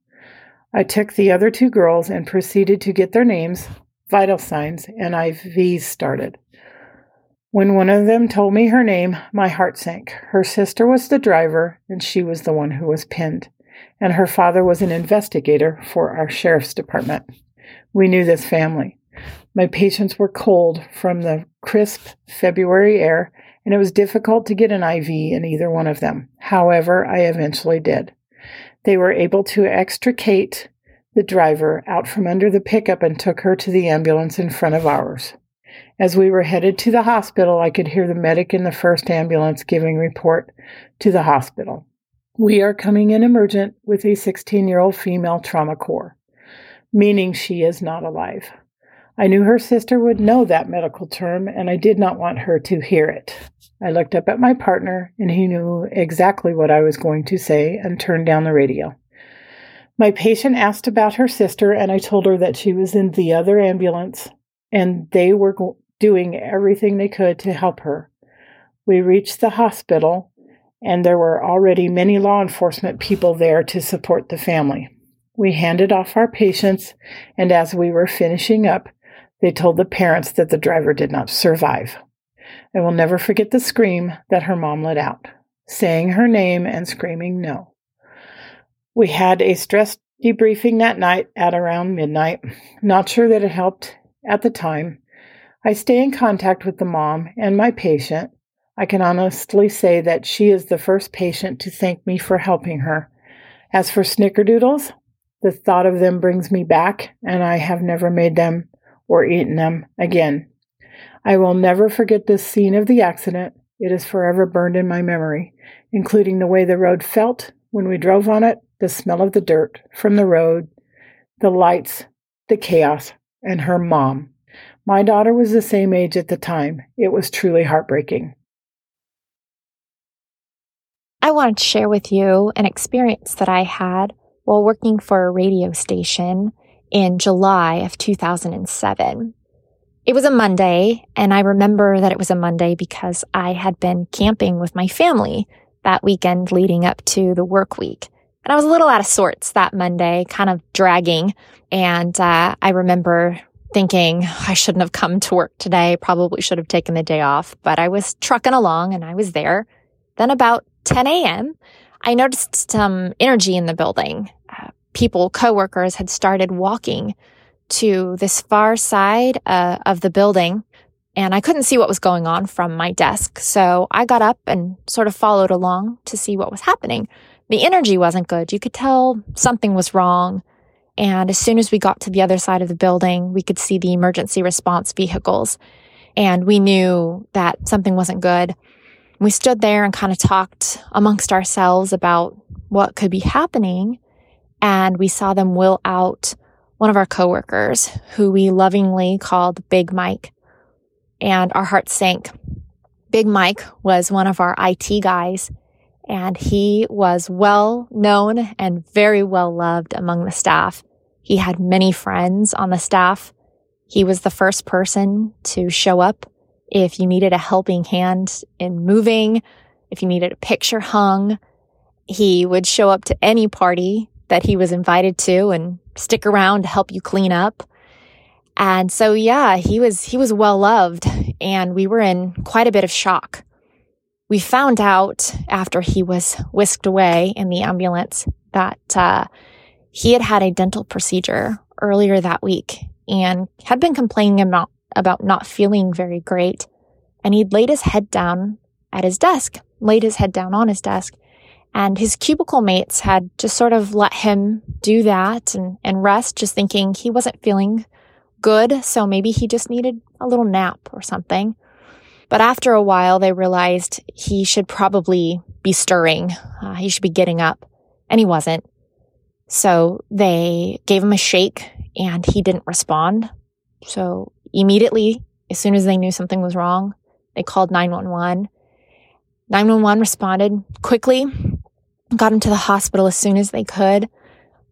I took the other two girls and proceeded to get their names, vital signs, and IVs started. When one of them told me her name, my heart sank. Her sister was the driver, and she was the one who was pinned. And her father was an investigator for our sheriff's department. We knew this family. My patients were cold from the crisp February air, and it was difficult to get an IV in either one of them. However, I eventually did. They were able to extricate the driver out from under the pickup and took her to the ambulance in front of ours. As we were headed to the hospital, I could hear the medic in the first ambulance giving report to the hospital. We are coming in emergent with a 16 year old female trauma core, meaning she is not alive. I knew her sister would know that medical term, and I did not want her to hear it. I looked up at my partner, and he knew exactly what I was going to say and turned down the radio. My patient asked about her sister, and I told her that she was in the other ambulance and they were doing everything they could to help her. We reached the hospital, and there were already many law enforcement people there to support the family. We handed off our patients, and as we were finishing up, they told the parents that the driver did not survive. I will never forget the scream that her mom let out, saying her name and screaming no. We had a stress debriefing that night at around midnight. Not sure that it helped at the time. I stay in contact with the mom and my patient. I can honestly say that she is the first patient to thank me for helping her. As for snickerdoodles, the thought of them brings me back, and I have never made them or eaten them again. I will never forget this scene of the accident. It is forever burned in my memory, including the way the road felt when we drove on it, the smell of the dirt from the road, the lights, the chaos, and her mom. My daughter was the same age at the time. It was truly heartbreaking. I wanted to share with you an experience that I had while working for a radio station in July of 2007. It was a Monday, and I remember that it was a Monday because I had been camping with my family that weekend leading up to the work week. And I was a little out of sorts that Monday, kind of dragging. And uh, I remember thinking I shouldn't have come to work today, probably should have taken the day off, but I was trucking along and I was there. Then about 10 a.m., I noticed some energy in the building. Uh, people, coworkers had started walking to this far side uh, of the building and I couldn't see what was going on from my desk. So I got up and sort of followed along to see what was happening. The energy wasn't good. You could tell something was wrong. And as soon as we got to the other side of the building, we could see the emergency response vehicles. And we knew that something wasn't good. We stood there and kind of talked amongst ourselves about what could be happening. And we saw them will out one of our coworkers who we lovingly called Big Mike. And our hearts sank. Big Mike was one of our IT guys and he was well known and very well loved among the staff. He had many friends on the staff. He was the first person to show up if you needed a helping hand in moving, if you needed a picture hung. He would show up to any party that he was invited to and stick around to help you clean up. And so, yeah, he was, he was well loved and we were in quite a bit of shock. We found out after he was whisked away in the ambulance that, uh, he had had a dental procedure earlier that week and had been complaining about, about not feeling very great. And he'd laid his head down at his desk, laid his head down on his desk and his cubicle mates had just sort of let him do that and, and rest, just thinking he wasn't feeling good. So maybe he just needed a little nap or something. But after a while, they realized he should probably be stirring. Uh, he should be getting up. And he wasn't. So they gave him a shake and he didn't respond. So immediately, as soon as they knew something was wrong, they called 911. 911 responded quickly, got him to the hospital as soon as they could.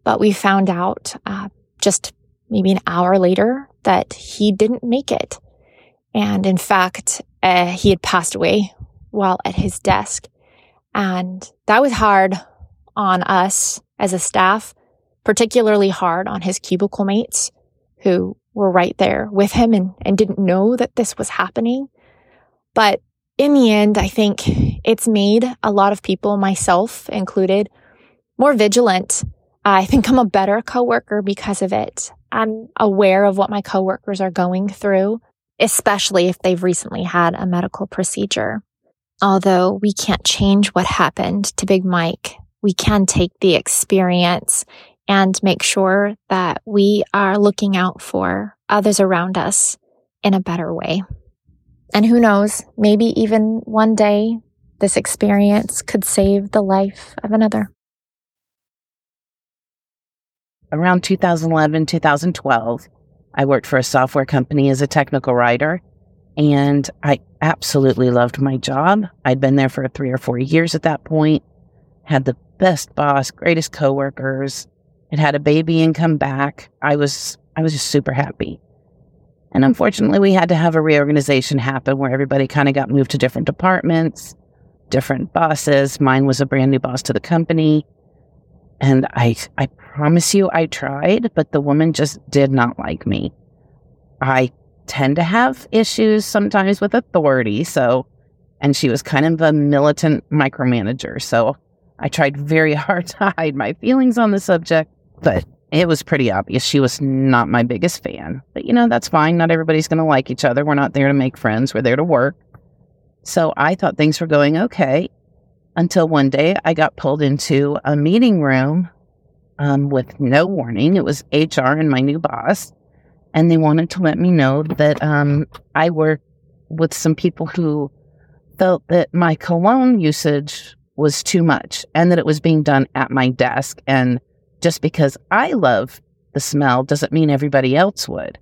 But we found out uh, just maybe an hour later that he didn't make it. And in fact, uh, he had passed away while at his desk. And that was hard on us as a staff, particularly hard on his cubicle mates who were right there with him and, and didn't know that this was happening. But in the end, I think it's made a lot of people, myself included, more vigilant. I think I'm a better coworker because of it. I'm aware of what my coworkers are going through, especially if they've recently had a medical procedure. Although we can't change what happened to Big Mike, we can take the experience and make sure that we are looking out for others around us in a better way. And who knows, maybe even one day this experience could save the life of another. Around 2011, 2012, I worked for a software company as a technical writer, and I absolutely loved my job. I'd been there for three or four years at that point, had the best boss, greatest coworkers, had had a baby and come back. I was I was just super happy. And unfortunately, we had to have a reorganization happen where everybody kind of got moved to different departments, different bosses. Mine was a brand new boss to the company. And I, I promise you, I tried, but the woman just did not like me. I tend to have issues sometimes with authority. So, and she was kind of a militant micromanager. So I tried very hard to hide my feelings on the subject, but it was pretty obvious she was not my biggest fan. But you know, that's fine. Not everybody's going to like each other. We're not there to make friends, we're there to work. So I thought things were going okay until one day I got pulled into a meeting room um, with no warning. It was HR and my new boss. And they wanted to let me know that um, I worked with some people who felt that my cologne usage was too much and that it was being done at my desk. And just because I love the smell doesn't mean everybody else would.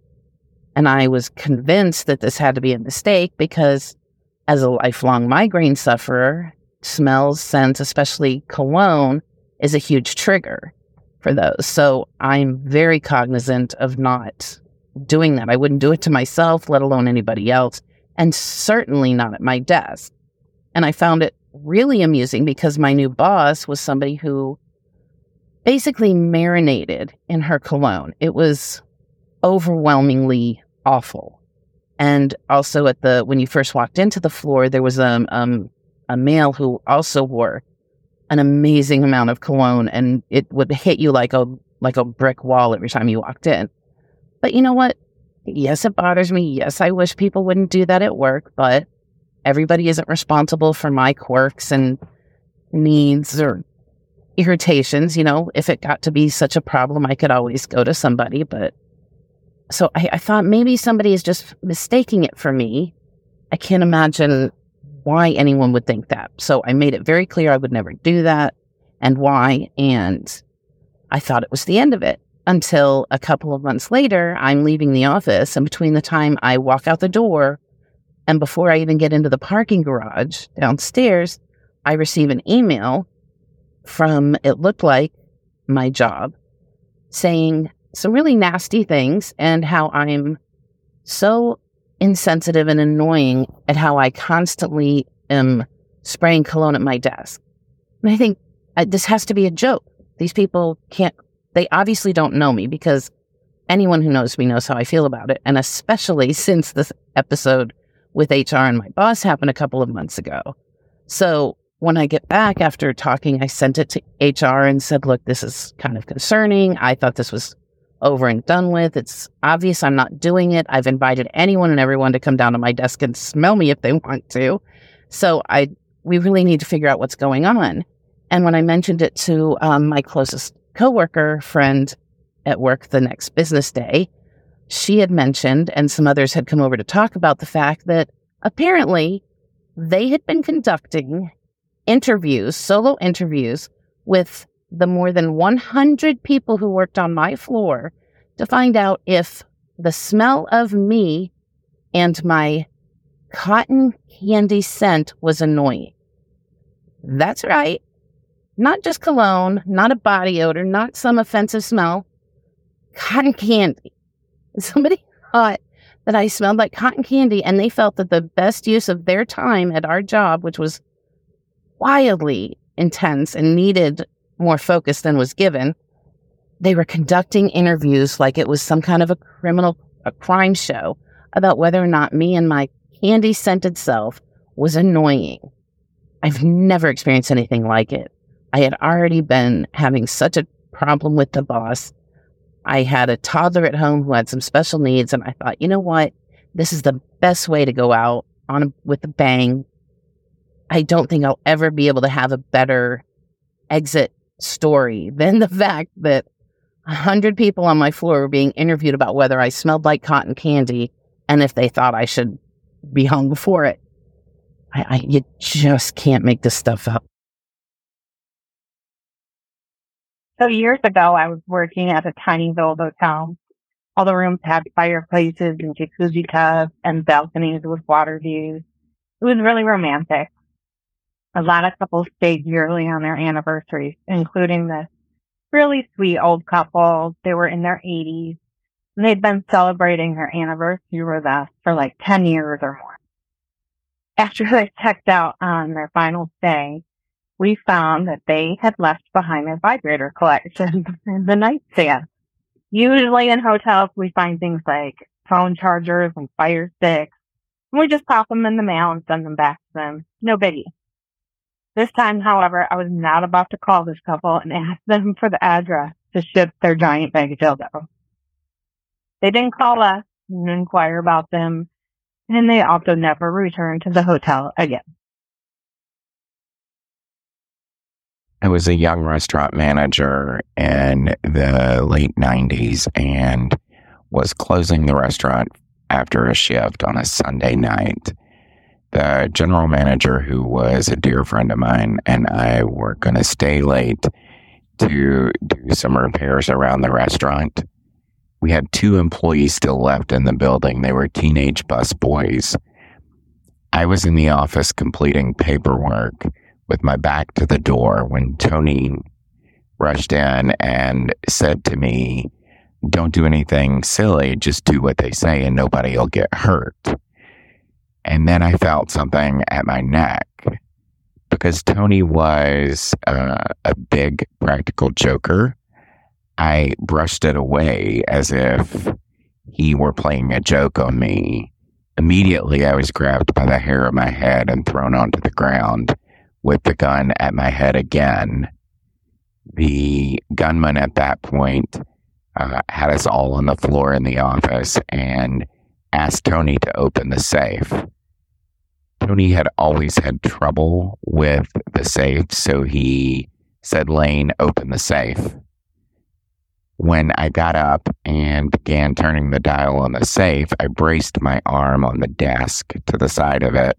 And I was convinced that this had to be a mistake because as a lifelong migraine sufferer, smells, scents, especially cologne, is a huge trigger for those. So I'm very cognizant of not doing that. I wouldn't do it to myself, let alone anybody else, and certainly not at my desk. And I found it really amusing because my new boss was somebody who basically marinated in her cologne. It was overwhelmingly awful. And also at the when you first walked into the floor, there was a um, um, a male who also wore an amazing amount of cologne, and it would hit you like a like a brick wall every time you walked in. But you know what? Yes, it bothers me. Yes, I wish people wouldn't do that at work, but everybody isn't responsible for my quirks and needs or irritations. You know, if it got to be such a problem, I could always go to somebody. But so I, I thought maybe somebody is just mistaking it for me. I can't imagine why anyone would think that. So I made it very clear I would never do that and why. And I thought it was the end of it until a couple of months later, I'm leaving the office. And between the time I walk out the door and before I even get into the parking garage downstairs, I receive an email from, it looked like my job, saying some really nasty things and how I'm so insensitive and annoying at how I constantly am spraying cologne at my desk. And I think uh, this has to be a joke. These people can't, they obviously don't know me because anyone who knows me knows how I feel about it. And especially since this episode with HR and my boss happened a couple of months ago. So when I get back after talking, I sent it to HR and said, look, this is kind of concerning. I thought this was over and done with. It's obvious I'm not doing it. I've invited anyone and everyone to come down to my desk and smell me if they want to. So I, we really need to figure out what's going on. And when I mentioned it to um, my closest coworker friend at work the next business day, she had mentioned, and some others had come over to talk about the fact that apparently they had been conducting interviews, solo interviews with the more than 100 people who worked on my floor to find out if the smell of me and my cotton candy scent was annoying. That's right. Not just cologne, not a body odor, not some offensive smell. Cotton candy. Somebody thought that I smelled like cotton candy, and they felt that the best use of their time at our job, which was wildly intense and needed more focus than was given. They were conducting interviews like it was some kind of a criminal, a crime show about whether or not me and my candy scented self was annoying. I've never experienced anything like it. I had already been having such a problem with the boss. I had a toddler at home who had some special needs, and I thought, you know what? This is the best way to go out on a, with a bang. I don't think I'll ever be able to have a better exit story than the fact that a hundred people on my floor were being interviewed about whether I smelled like cotton candy and if they thought I should be hung for it. I, I you just can't make this stuff up. So years ago, I was working at a tiny little hotel. All the rooms had fireplaces and jacuzzi tubs and balconies with water views. It was really romantic. A lot of couples stayed yearly on their anniversaries, including this really sweet old couple. They were in their 80s and they'd been celebrating their anniversary with us for like 10 years or more. After they checked out on their final stay, we found that they had left behind their vibrator collection in the nightstand. Usually in hotels, we find things like phone chargers and fire sticks. And we just pop them in the mail and send them back to them. No biggie. This time, however, I was not about to call this couple and ask them for the address to ship their giant bag of dildo. They didn't call us and inquire about them, and they also never returned to the hotel again. I was a young restaurant manager in the late 90s and was closing the restaurant after a shift on a Sunday night the general manager, who was a dear friend of mine, and I were going to stay late to do some repairs around the restaurant. We had two employees still left in the building. They were teenage bus boys. I was in the office completing paperwork with my back to the door when Tony rushed in and said to me, don't do anything silly, just do what they say and nobody will get hurt. And then I felt something at my neck because Tony was uh, a big practical joker. I brushed it away as if he were playing a joke on me. Immediately, I was grabbed by the hair of my head and thrown onto the ground with the gun at my head again. The gunman at that point uh, had us all on the floor in the office and asked Tony to open the safe. Tony had always had trouble with the safe, so he said, Lane, open the safe. When I got up and began turning the dial on the safe, I braced my arm on the desk to the side of it,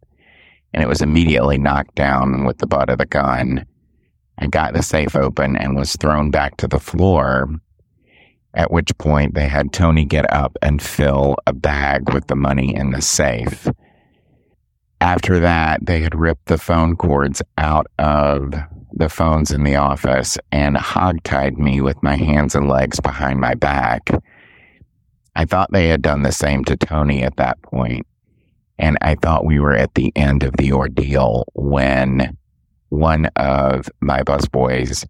and it was immediately knocked down with the butt of the gun. I got the safe open and was thrown back to the floor, at which point they had Tony get up and fill a bag with the money in the safe. After that, they had ripped the phone cords out of the phones in the office and hogtied me with my hands and legs behind my back. I thought they had done the same to Tony at that point, and I thought we were at the end of the ordeal when one of my busboys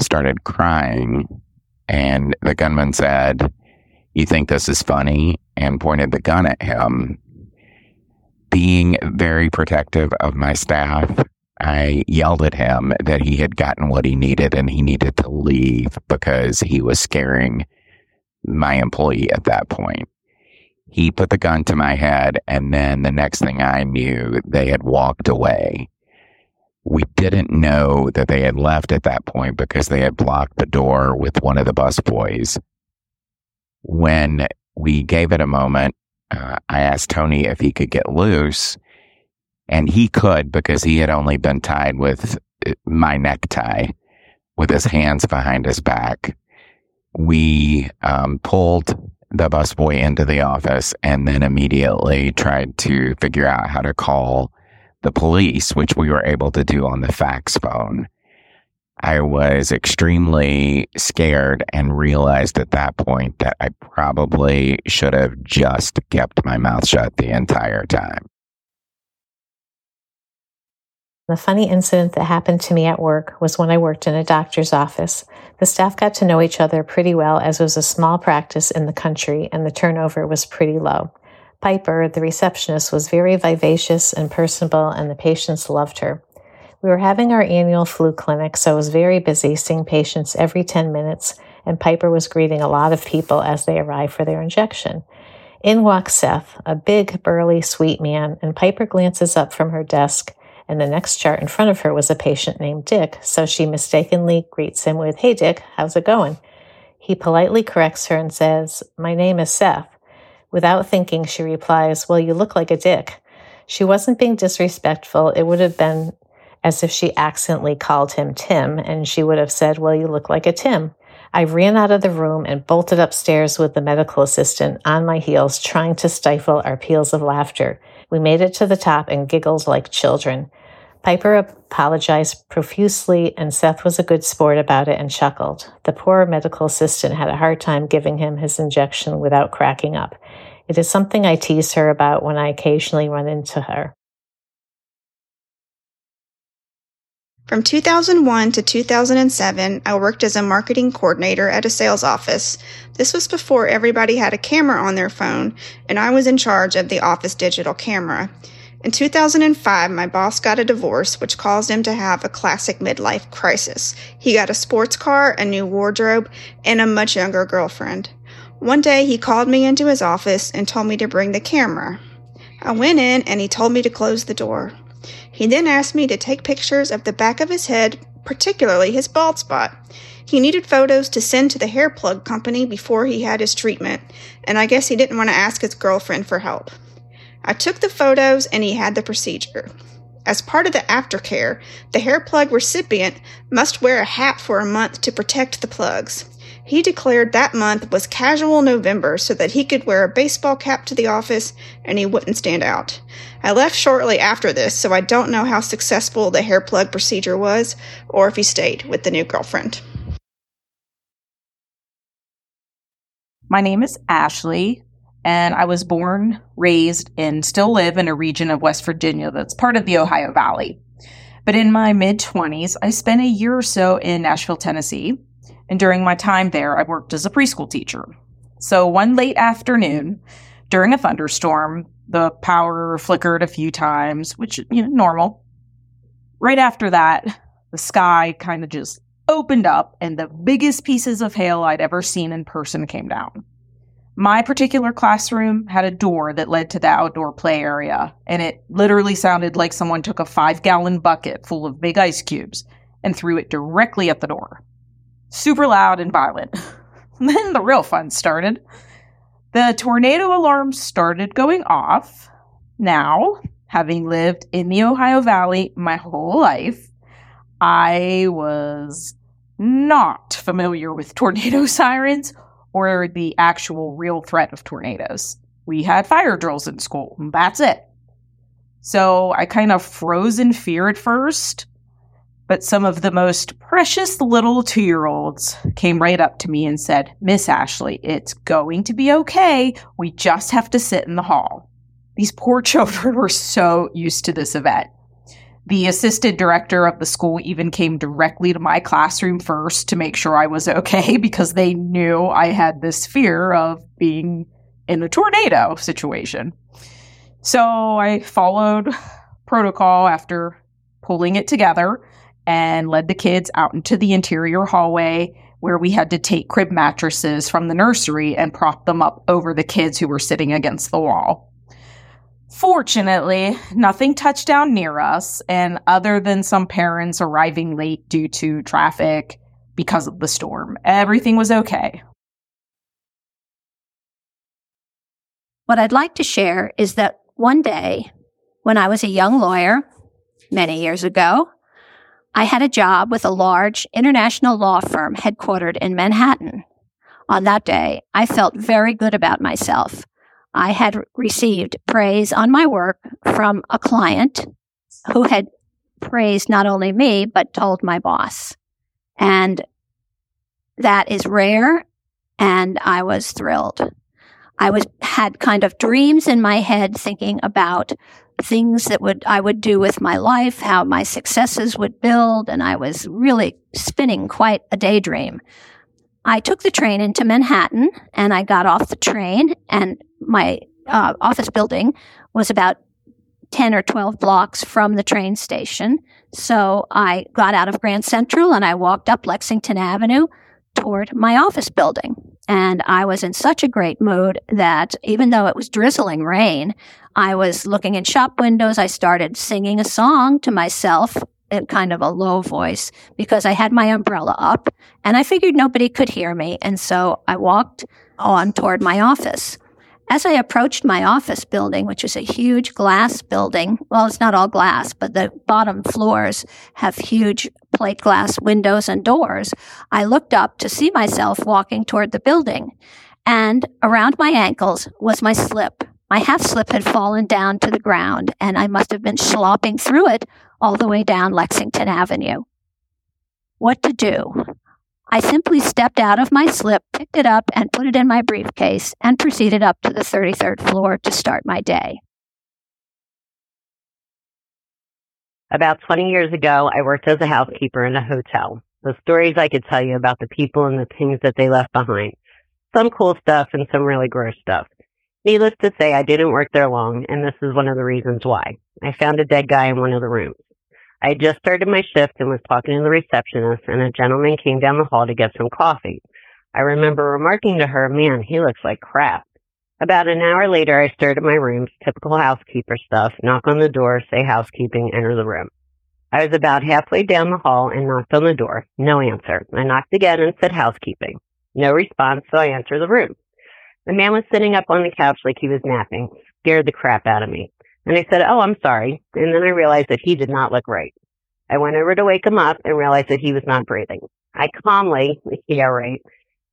started crying, and the gunman said, You think this is funny? and pointed the gun at him being very protective of my staff, I yelled at him that he had gotten what he needed and he needed to leave because he was scaring my employee at that point. He put the gun to my head, and then the next thing I knew, they had walked away. We didn't know that they had left at that point because they had blocked the door with one of the busboys. When we gave it a moment, uh, I asked Tony if he could get loose, and he could because he had only been tied with uh, my necktie with his hands behind his back. We um, pulled the busboy into the office and then immediately tried to figure out how to call the police, which we were able to do on the fax phone. I was extremely scared and realized at that point that I probably should have just kept my mouth shut the entire time. The funny incident that happened to me at work was when I worked in a doctor's office. The staff got to know each other pretty well as it was a small practice in the country and the turnover was pretty low. Piper, the receptionist, was very vivacious and personable, and the patients loved her. We were having our annual flu clinic, so I was very busy seeing patients every 10 minutes, and Piper was greeting a lot of people as they arrived for their injection. In walks Seth, a big, burly, sweet man, and Piper glances up from her desk, and the next chart in front of her was a patient named Dick, so she mistakenly greets him with, Hey, Dick, how's it going? He politely corrects her and says, My name is Seth. Without thinking, she replies, Well, you look like a dick. She wasn't being disrespectful. It would have been as if she accidentally called him Tim, and she would have said, Well, you look like a Tim. I ran out of the room and bolted upstairs with the medical assistant on my heels, trying to stifle our peals of laughter. We made it to the top and giggled like children. Piper apologized profusely, and Seth was a good sport about it and chuckled. The poor medical assistant had a hard time giving him his injection without cracking up. It is something I tease her about when I occasionally run into her. From 2001 to 2007, I worked as a marketing coordinator at a sales office. This was before everybody had a camera on their phone, and I was in charge of the office digital camera. In 2005, my boss got a divorce, which caused him to have a classic midlife crisis. He got a sports car, a new wardrobe, and a much younger girlfriend. One day, he called me into his office and told me to bring the camera. I went in and he told me to close the door. He then asked me to take pictures of the back of his head, particularly his bald spot. He needed photos to send to the hair plug company before he had his treatment, and I guess he didn't want to ask his girlfriend for help. I took the photos and he had the procedure. As part of the aftercare, the hair plug recipient must wear a hat for a month to protect the plugs. He declared that month was casual November so that he could wear a baseball cap to the office and he wouldn't stand out. I left shortly after this, so I don't know how successful the hair plug procedure was or if he stayed with the new girlfriend. My name is Ashley, and I was born, raised, and still live in a region of West Virginia that's part of the Ohio Valley. But in my mid 20s, I spent a year or so in Nashville, Tennessee, and during my time there, I worked as a preschool teacher. So one late afternoon, during a thunderstorm, the power flickered a few times, which, you know, normal. Right after that, the sky kind of just opened up and the biggest pieces of hail I'd ever seen in person came down. My particular classroom had a door that led to the outdoor play area, and it literally sounded like someone took a five gallon bucket full of big ice cubes and threw it directly at the door. Super loud and violent. then the real fun started. The tornado alarm started going off. Now, having lived in the Ohio Valley my whole life, I was not familiar with tornado sirens or the actual real threat of tornadoes. We had fire drills in school, and that's it. So I kind of froze in fear at first, but some of the most precious little two year olds came right up to me and said, Miss Ashley, it's going to be okay. We just have to sit in the hall. These poor children were so used to this event. The assistant director of the school even came directly to my classroom first to make sure I was okay because they knew I had this fear of being in a tornado situation. So I followed protocol after pulling it together and led the kids out into the interior hallway where we had to take crib mattresses from the nursery and prop them up over the kids who were sitting against the wall. Fortunately, nothing touched down near us, and other than some parents arriving late due to traffic because of the storm, everything was okay. What I'd like to share is that one day, when I was a young lawyer, many years ago, I had a job with a large international law firm headquartered in Manhattan. On that day, I felt very good about myself. I had received praise on my work from a client who had praised not only me, but told my boss. And that is rare. And I was thrilled. I was, had kind of dreams in my head thinking about things that would, I would do with my life, how my successes would build. And I was really spinning quite a daydream. I took the train into Manhattan and I got off the train and my uh, office building was about 10 or 12 blocks from the train station. So I got out of Grand Central and I walked up Lexington Avenue toward my office building. And I was in such a great mood that even though it was drizzling rain, I was looking in shop windows. I started singing a song to myself in kind of a low voice because I had my umbrella up and I figured nobody could hear me. And so I walked on toward my office. As I approached my office building, which is a huge glass building, well, it's not all glass, but the bottom floors have huge plate glass windows and doors, I looked up to see myself walking toward the building. And around my ankles was my slip. My half slip had fallen down to the ground, and I must have been slopping through it all the way down Lexington Avenue. What to do? I simply stepped out of my slip, picked it up, and put it in my briefcase, and proceeded up to the 33rd floor to start my day. About 20 years ago, I worked as a housekeeper in a hotel. The stories I could tell you about the people and the things that they left behind. Some cool stuff and some really gross stuff. Needless to say, I didn't work there long, and this is one of the reasons why. I found a dead guy in one of the rooms. I had just started my shift and was talking to the receptionist, and a gentleman came down the hall to get some coffee. I remember remarking to her, man, he looks like crap. About an hour later, I stirred my room's typical housekeeper stuff, knock on the door, say housekeeping, enter the room. I was about halfway down the hall and knocked on the door. No answer. I knocked again and said housekeeping. No response, so I entered the room. The man was sitting up on the couch like he was napping. Scared the crap out of me. And I said, Oh, I'm sorry. And then I realized that he did not look right. I went over to wake him up and realized that he was not breathing. I calmly, yeah, right,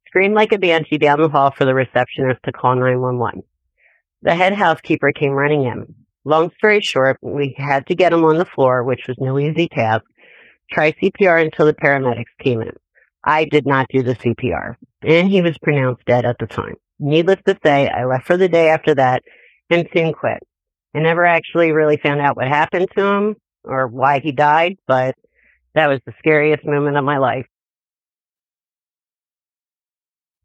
screamed like a banshee down the hall for the receptionist to call 911. The head housekeeper came running in. Long story short, we had to get him on the floor, which was no easy task, try CPR until the paramedics came in. I did not do the CPR. and he was pronounced dead at the time. Needless to say, I left for the day after that and soon quit. I never actually really found out what happened to him or why he died, but that was the scariest moment of my life.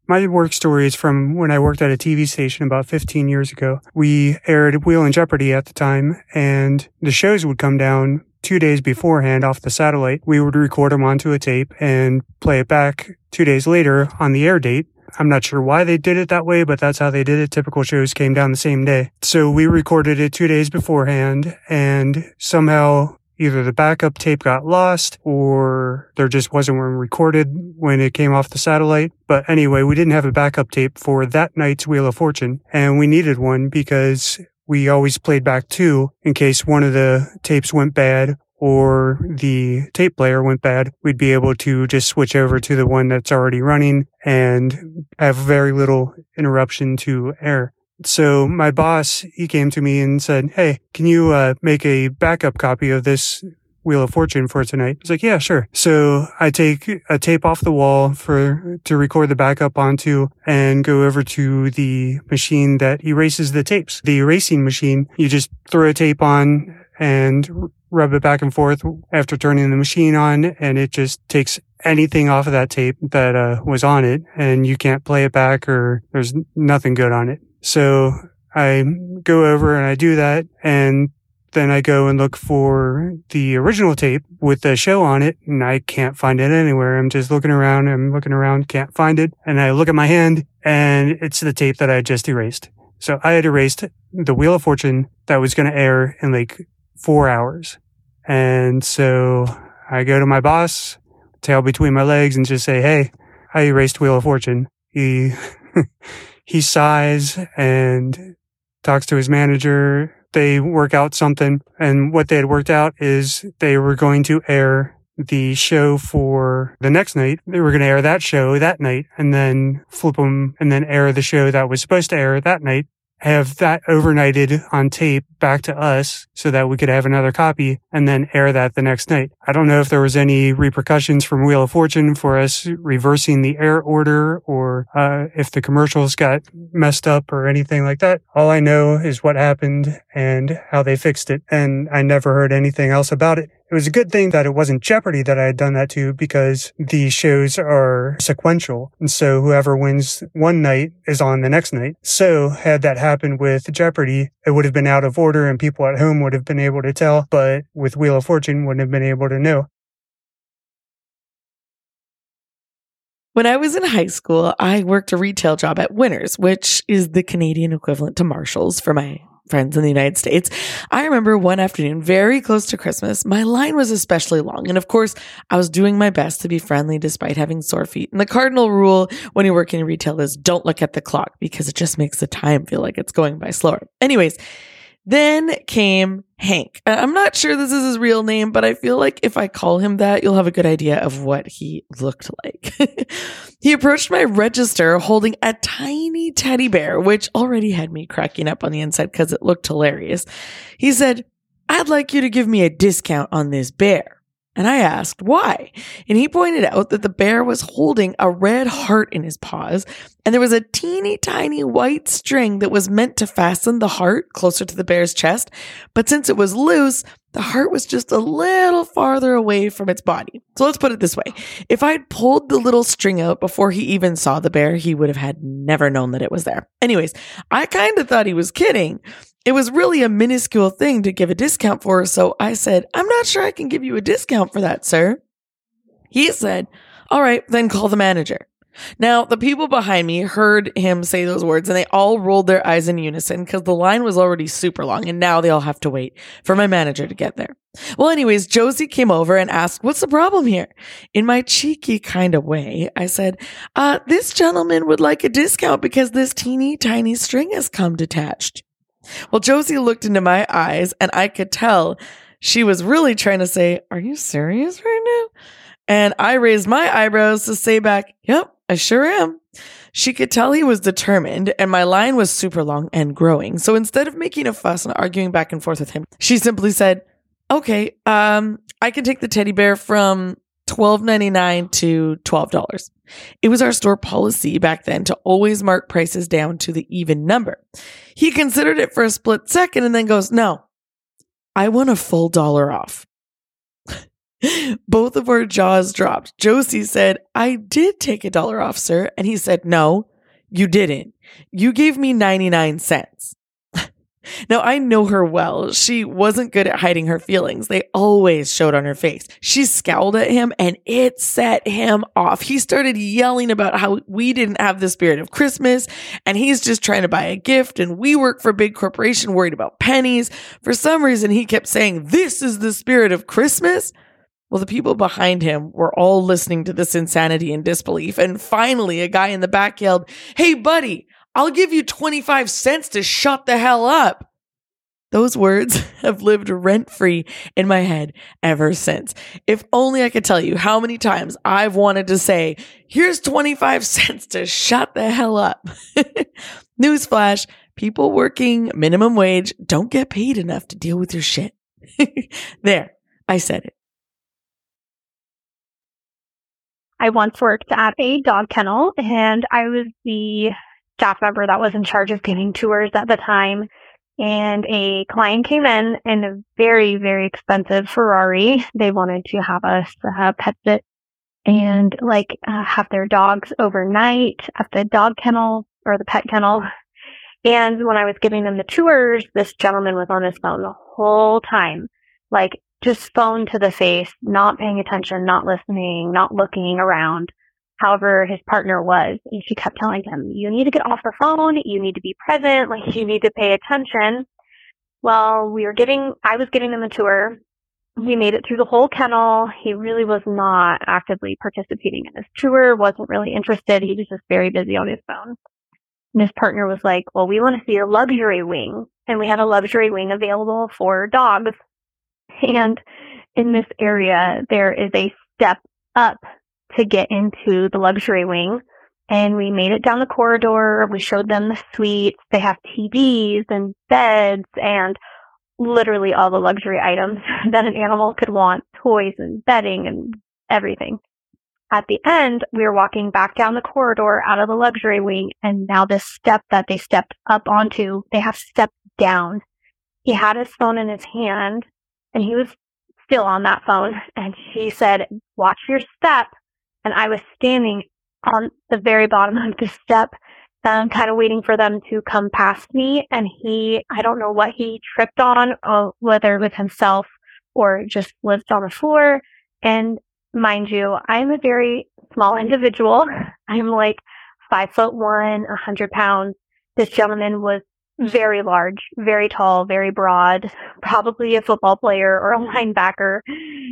My work story is from when I worked at a TV station about 15 years ago. We aired Wheel and Jeopardy at the time, and the shows would come down two days beforehand off the satellite. We would record them onto a tape and play it back two days later on the air date. I'm not sure why they did it that way, but that's how they did it. Typical shows came down the same day. So we recorded it two days beforehand and somehow either the backup tape got lost or there just wasn't one recorded when it came off the satellite. But anyway, we didn't have a backup tape for that night's Wheel of Fortune and we needed one because we always played back two in case one of the tapes went bad or the tape player went bad, we'd be able to just switch over to the one that's already running and have very little interruption to air. So my boss, he came to me and said, Hey, can you uh, make a backup copy of this Wheel of Fortune for tonight? I was like, yeah, sure. So I take a tape off the wall for, to record the backup onto and go over to the machine that erases the tapes. The erasing machine, you just throw a tape on and rub it back and forth after turning the machine on and it just takes anything off of that tape that uh, was on it and you can't play it back or there's nothing good on it. So I go over and I do that and then I go and look for the original tape with the show on it and I can't find it anywhere. I'm just looking around. I'm looking around, can't find it. And I look at my hand and it's the tape that I just erased. So I had erased the Wheel of Fortune that was going to air in like four hours. And so I go to my boss, tail between my legs and just say, Hey, I erased Wheel of Fortune. He, he sighs and talks to his manager. They work out something. And what they had worked out is they were going to air the show for the next night. They were going to air that show that night and then flip them and then air the show that was supposed to air that night have that overnighted on tape back to us so that we could have another copy and then air that the next night. I don't know if there was any repercussions from Wheel of Fortune for us reversing the air order or uh, if the commercials got messed up or anything like that. All I know is what happened and how they fixed it. And I never heard anything else about it. It was a good thing that it wasn't Jeopardy that I had done that to because the shows are sequential. And so whoever wins one night is on the next night. So had that happened with Jeopardy, it would have been out of order and people at home would have been able to tell, but with Wheel of Fortune wouldn't have been able to know. When I was in high school, I worked a retail job at Winners, which is the Canadian equivalent to Marshall's for my friends in the United States. I remember one afternoon, very close to Christmas, my line was especially long. And of course, I was doing my best to be friendly despite having sore feet. And the cardinal rule when you work in retail is don't look at the clock because it just makes the time feel like it's going by slower. Anyways, then came Hank. I'm not sure this is his real name, but I feel like if I call him that, you'll have a good idea of what he looked like. he approached my register holding a tiny teddy bear, which already had me cracking up on the inside because it looked hilarious. He said, I'd like you to give me a discount on this bear. And I asked why. And he pointed out that the bear was holding a red heart in his paws, and there was a teeny tiny white string that was meant to fasten the heart closer to the bear's chest. But since it was loose, the heart was just a little farther away from its body. So let's put it this way. If I'd pulled the little string out before he even saw the bear, he would have had never known that it was there. Anyways, I kind of thought he was kidding. It was really a minuscule thing to give a discount for, so I said, I'm not sure I can give you a discount for that, sir. He said, All right, then call the manager. Now, the people behind me heard him say those words and they all rolled their eyes in unison because the line was already super long and now they all have to wait for my manager to get there. Well, anyways, Josie came over and asked, What's the problem here? In my cheeky kind of way, I said, uh, This gentleman would like a discount because this teeny tiny string has come detached. Well, Josie looked into my eyes and I could tell she was really trying to say, Are you serious right now? And I raised my eyebrows to say back, Yep, I sure am. She could tell he was determined, and my line was super long and growing. So instead of making a fuss and arguing back and forth with him, she simply said, Okay, um, I can take the teddy bear from $12.99 to $12. It was our store policy back then to always mark prices down to the even number. He considered it for a split second and then goes, No, I want a full dollar off. Both of our jaws dropped. Josie said, I did take a dollar off, sir. And he said, No, you didn't. You gave me 99 cents. Now, I know her well. She wasn't good at hiding her feelings. They always showed on her face. She scowled at him and it set him off. He started yelling about how we didn't have the spirit of Christmas and he's just trying to buy a gift and we work for a big corporation worried about pennies. For some reason, he kept saying, This is the spirit of Christmas. Well, the people behind him were all listening to this insanity and disbelief. And finally, a guy in the back yelled, Hey, buddy, I'll give you 25 cents to shut the hell up. Those words have lived rent free in my head ever since. If only I could tell you how many times I've wanted to say, here's 25 cents to shut the hell up. Newsflash people working minimum wage don't get paid enough to deal with your shit. there, I said it. I once worked at a dog kennel and I was the staff member that was in charge of giving tours at the time. And a client came in in a very, very expensive Ferrari. They wanted to have us uh, pet sit and like uh, have their dogs overnight at the dog kennel or the pet kennel. And when I was giving them the tours, this gentleman was on his phone the whole time, like just phone to the face, not paying attention, not listening, not looking around however his partner was. And she kept telling him, you need to get off the phone. You need to be present. Like you need to pay attention. Well, we were giving, I was giving them a tour. We made it through the whole kennel. He really was not actively participating in this tour, wasn't really interested. He was just very busy on his phone. And his partner was like, well, we want to see a luxury wing. And we had a luxury wing available for dogs. And in this area, there is a step up to get into the luxury wing. And we made it down the corridor. We showed them the suites. They have TVs and beds and literally all the luxury items that an animal could want, toys and bedding and everything. At the end, we were walking back down the corridor out of the luxury wing, and now this step that they stepped up onto, they have stepped down. He had his phone in his hand, and he was still on that phone, and she said, Watch your step and I was standing on the very bottom of the step, um, kind of waiting for them to come past me. And he, I don't know what he tripped on, uh, whether with himself or just lived on the floor. And mind you, I'm a very small individual. I'm like five foot one, a hundred pounds. This gentleman was very large, very tall, very broad, probably a football player or a linebacker.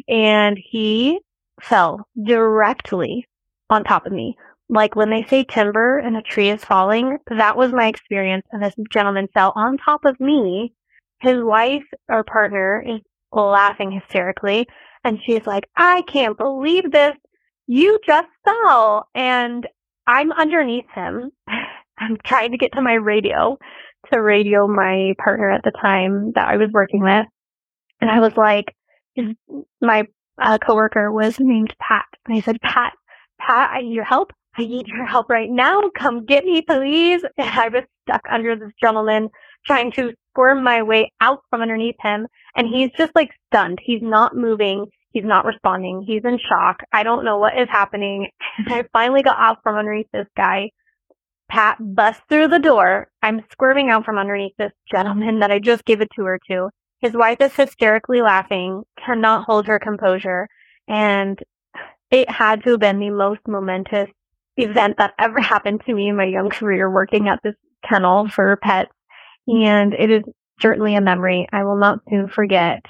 And he fell directly on top of me. Like when they say timber and a tree is falling, that was my experience. And this gentleman fell on top of me. His wife or partner is laughing hysterically. And she's like, I can't believe this. You just fell. And I'm underneath him. I'm trying to get to my radio to radio my partner at the time that I was working with. And I was like, is my uh, coworker was named Pat. And I said, Pat, Pat, I need your help. I need your help right now. Come get me, please. And I was stuck under this gentleman trying to squirm my way out from underneath him. And he's just like stunned. He's not moving. He's not responding. He's in shock. I don't know what is happening. And I finally got out from underneath this guy. Pat busts through the door. I'm squirming out from underneath this gentleman that I just gave a tour to. His wife is hysterically laughing, cannot hold her composure, and it had to have been the most momentous event that ever happened to me in my young career working at this kennel for pets. And it is certainly a memory I will not soon forget.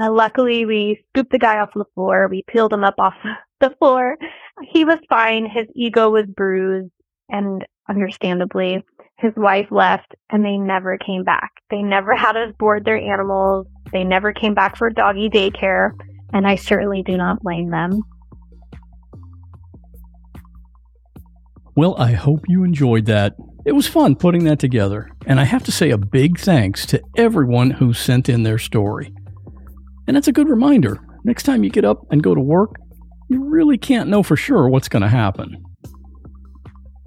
Uh, luckily, we scooped the guy off the floor. We peeled him up off the floor. He was fine. His ego was bruised, and understandably, his wife left and they never came back. They never had us board their animals. They never came back for doggy daycare. And I certainly do not blame them. Well, I hope you enjoyed that. It was fun putting that together. And I have to say a big thanks to everyone who sent in their story. And it's a good reminder next time you get up and go to work, you really can't know for sure what's going to happen.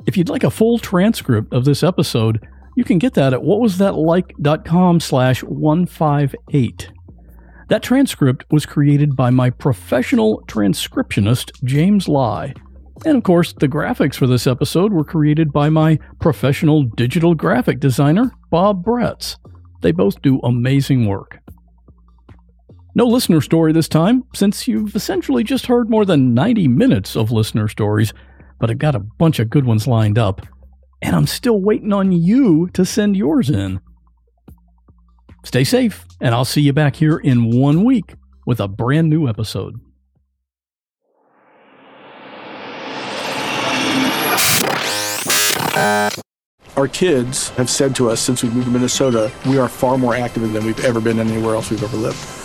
If you'd like a full transcript of this episode, you can get that at whatwasthatlike.com slash 158. That transcript was created by my professional transcriptionist, James Lai. And of course, the graphics for this episode were created by my professional digital graphic designer, Bob Bretz. They both do amazing work. No listener story this time, since you've essentially just heard more than 90 minutes of listener stories, but I've got a bunch of good ones lined up, and I'm still waiting on you to send yours in. Stay safe, and I'll see you back here in one week with a brand new episode. Our kids have said to us since we moved to Minnesota, we are far more active than we've ever been anywhere else we've ever lived.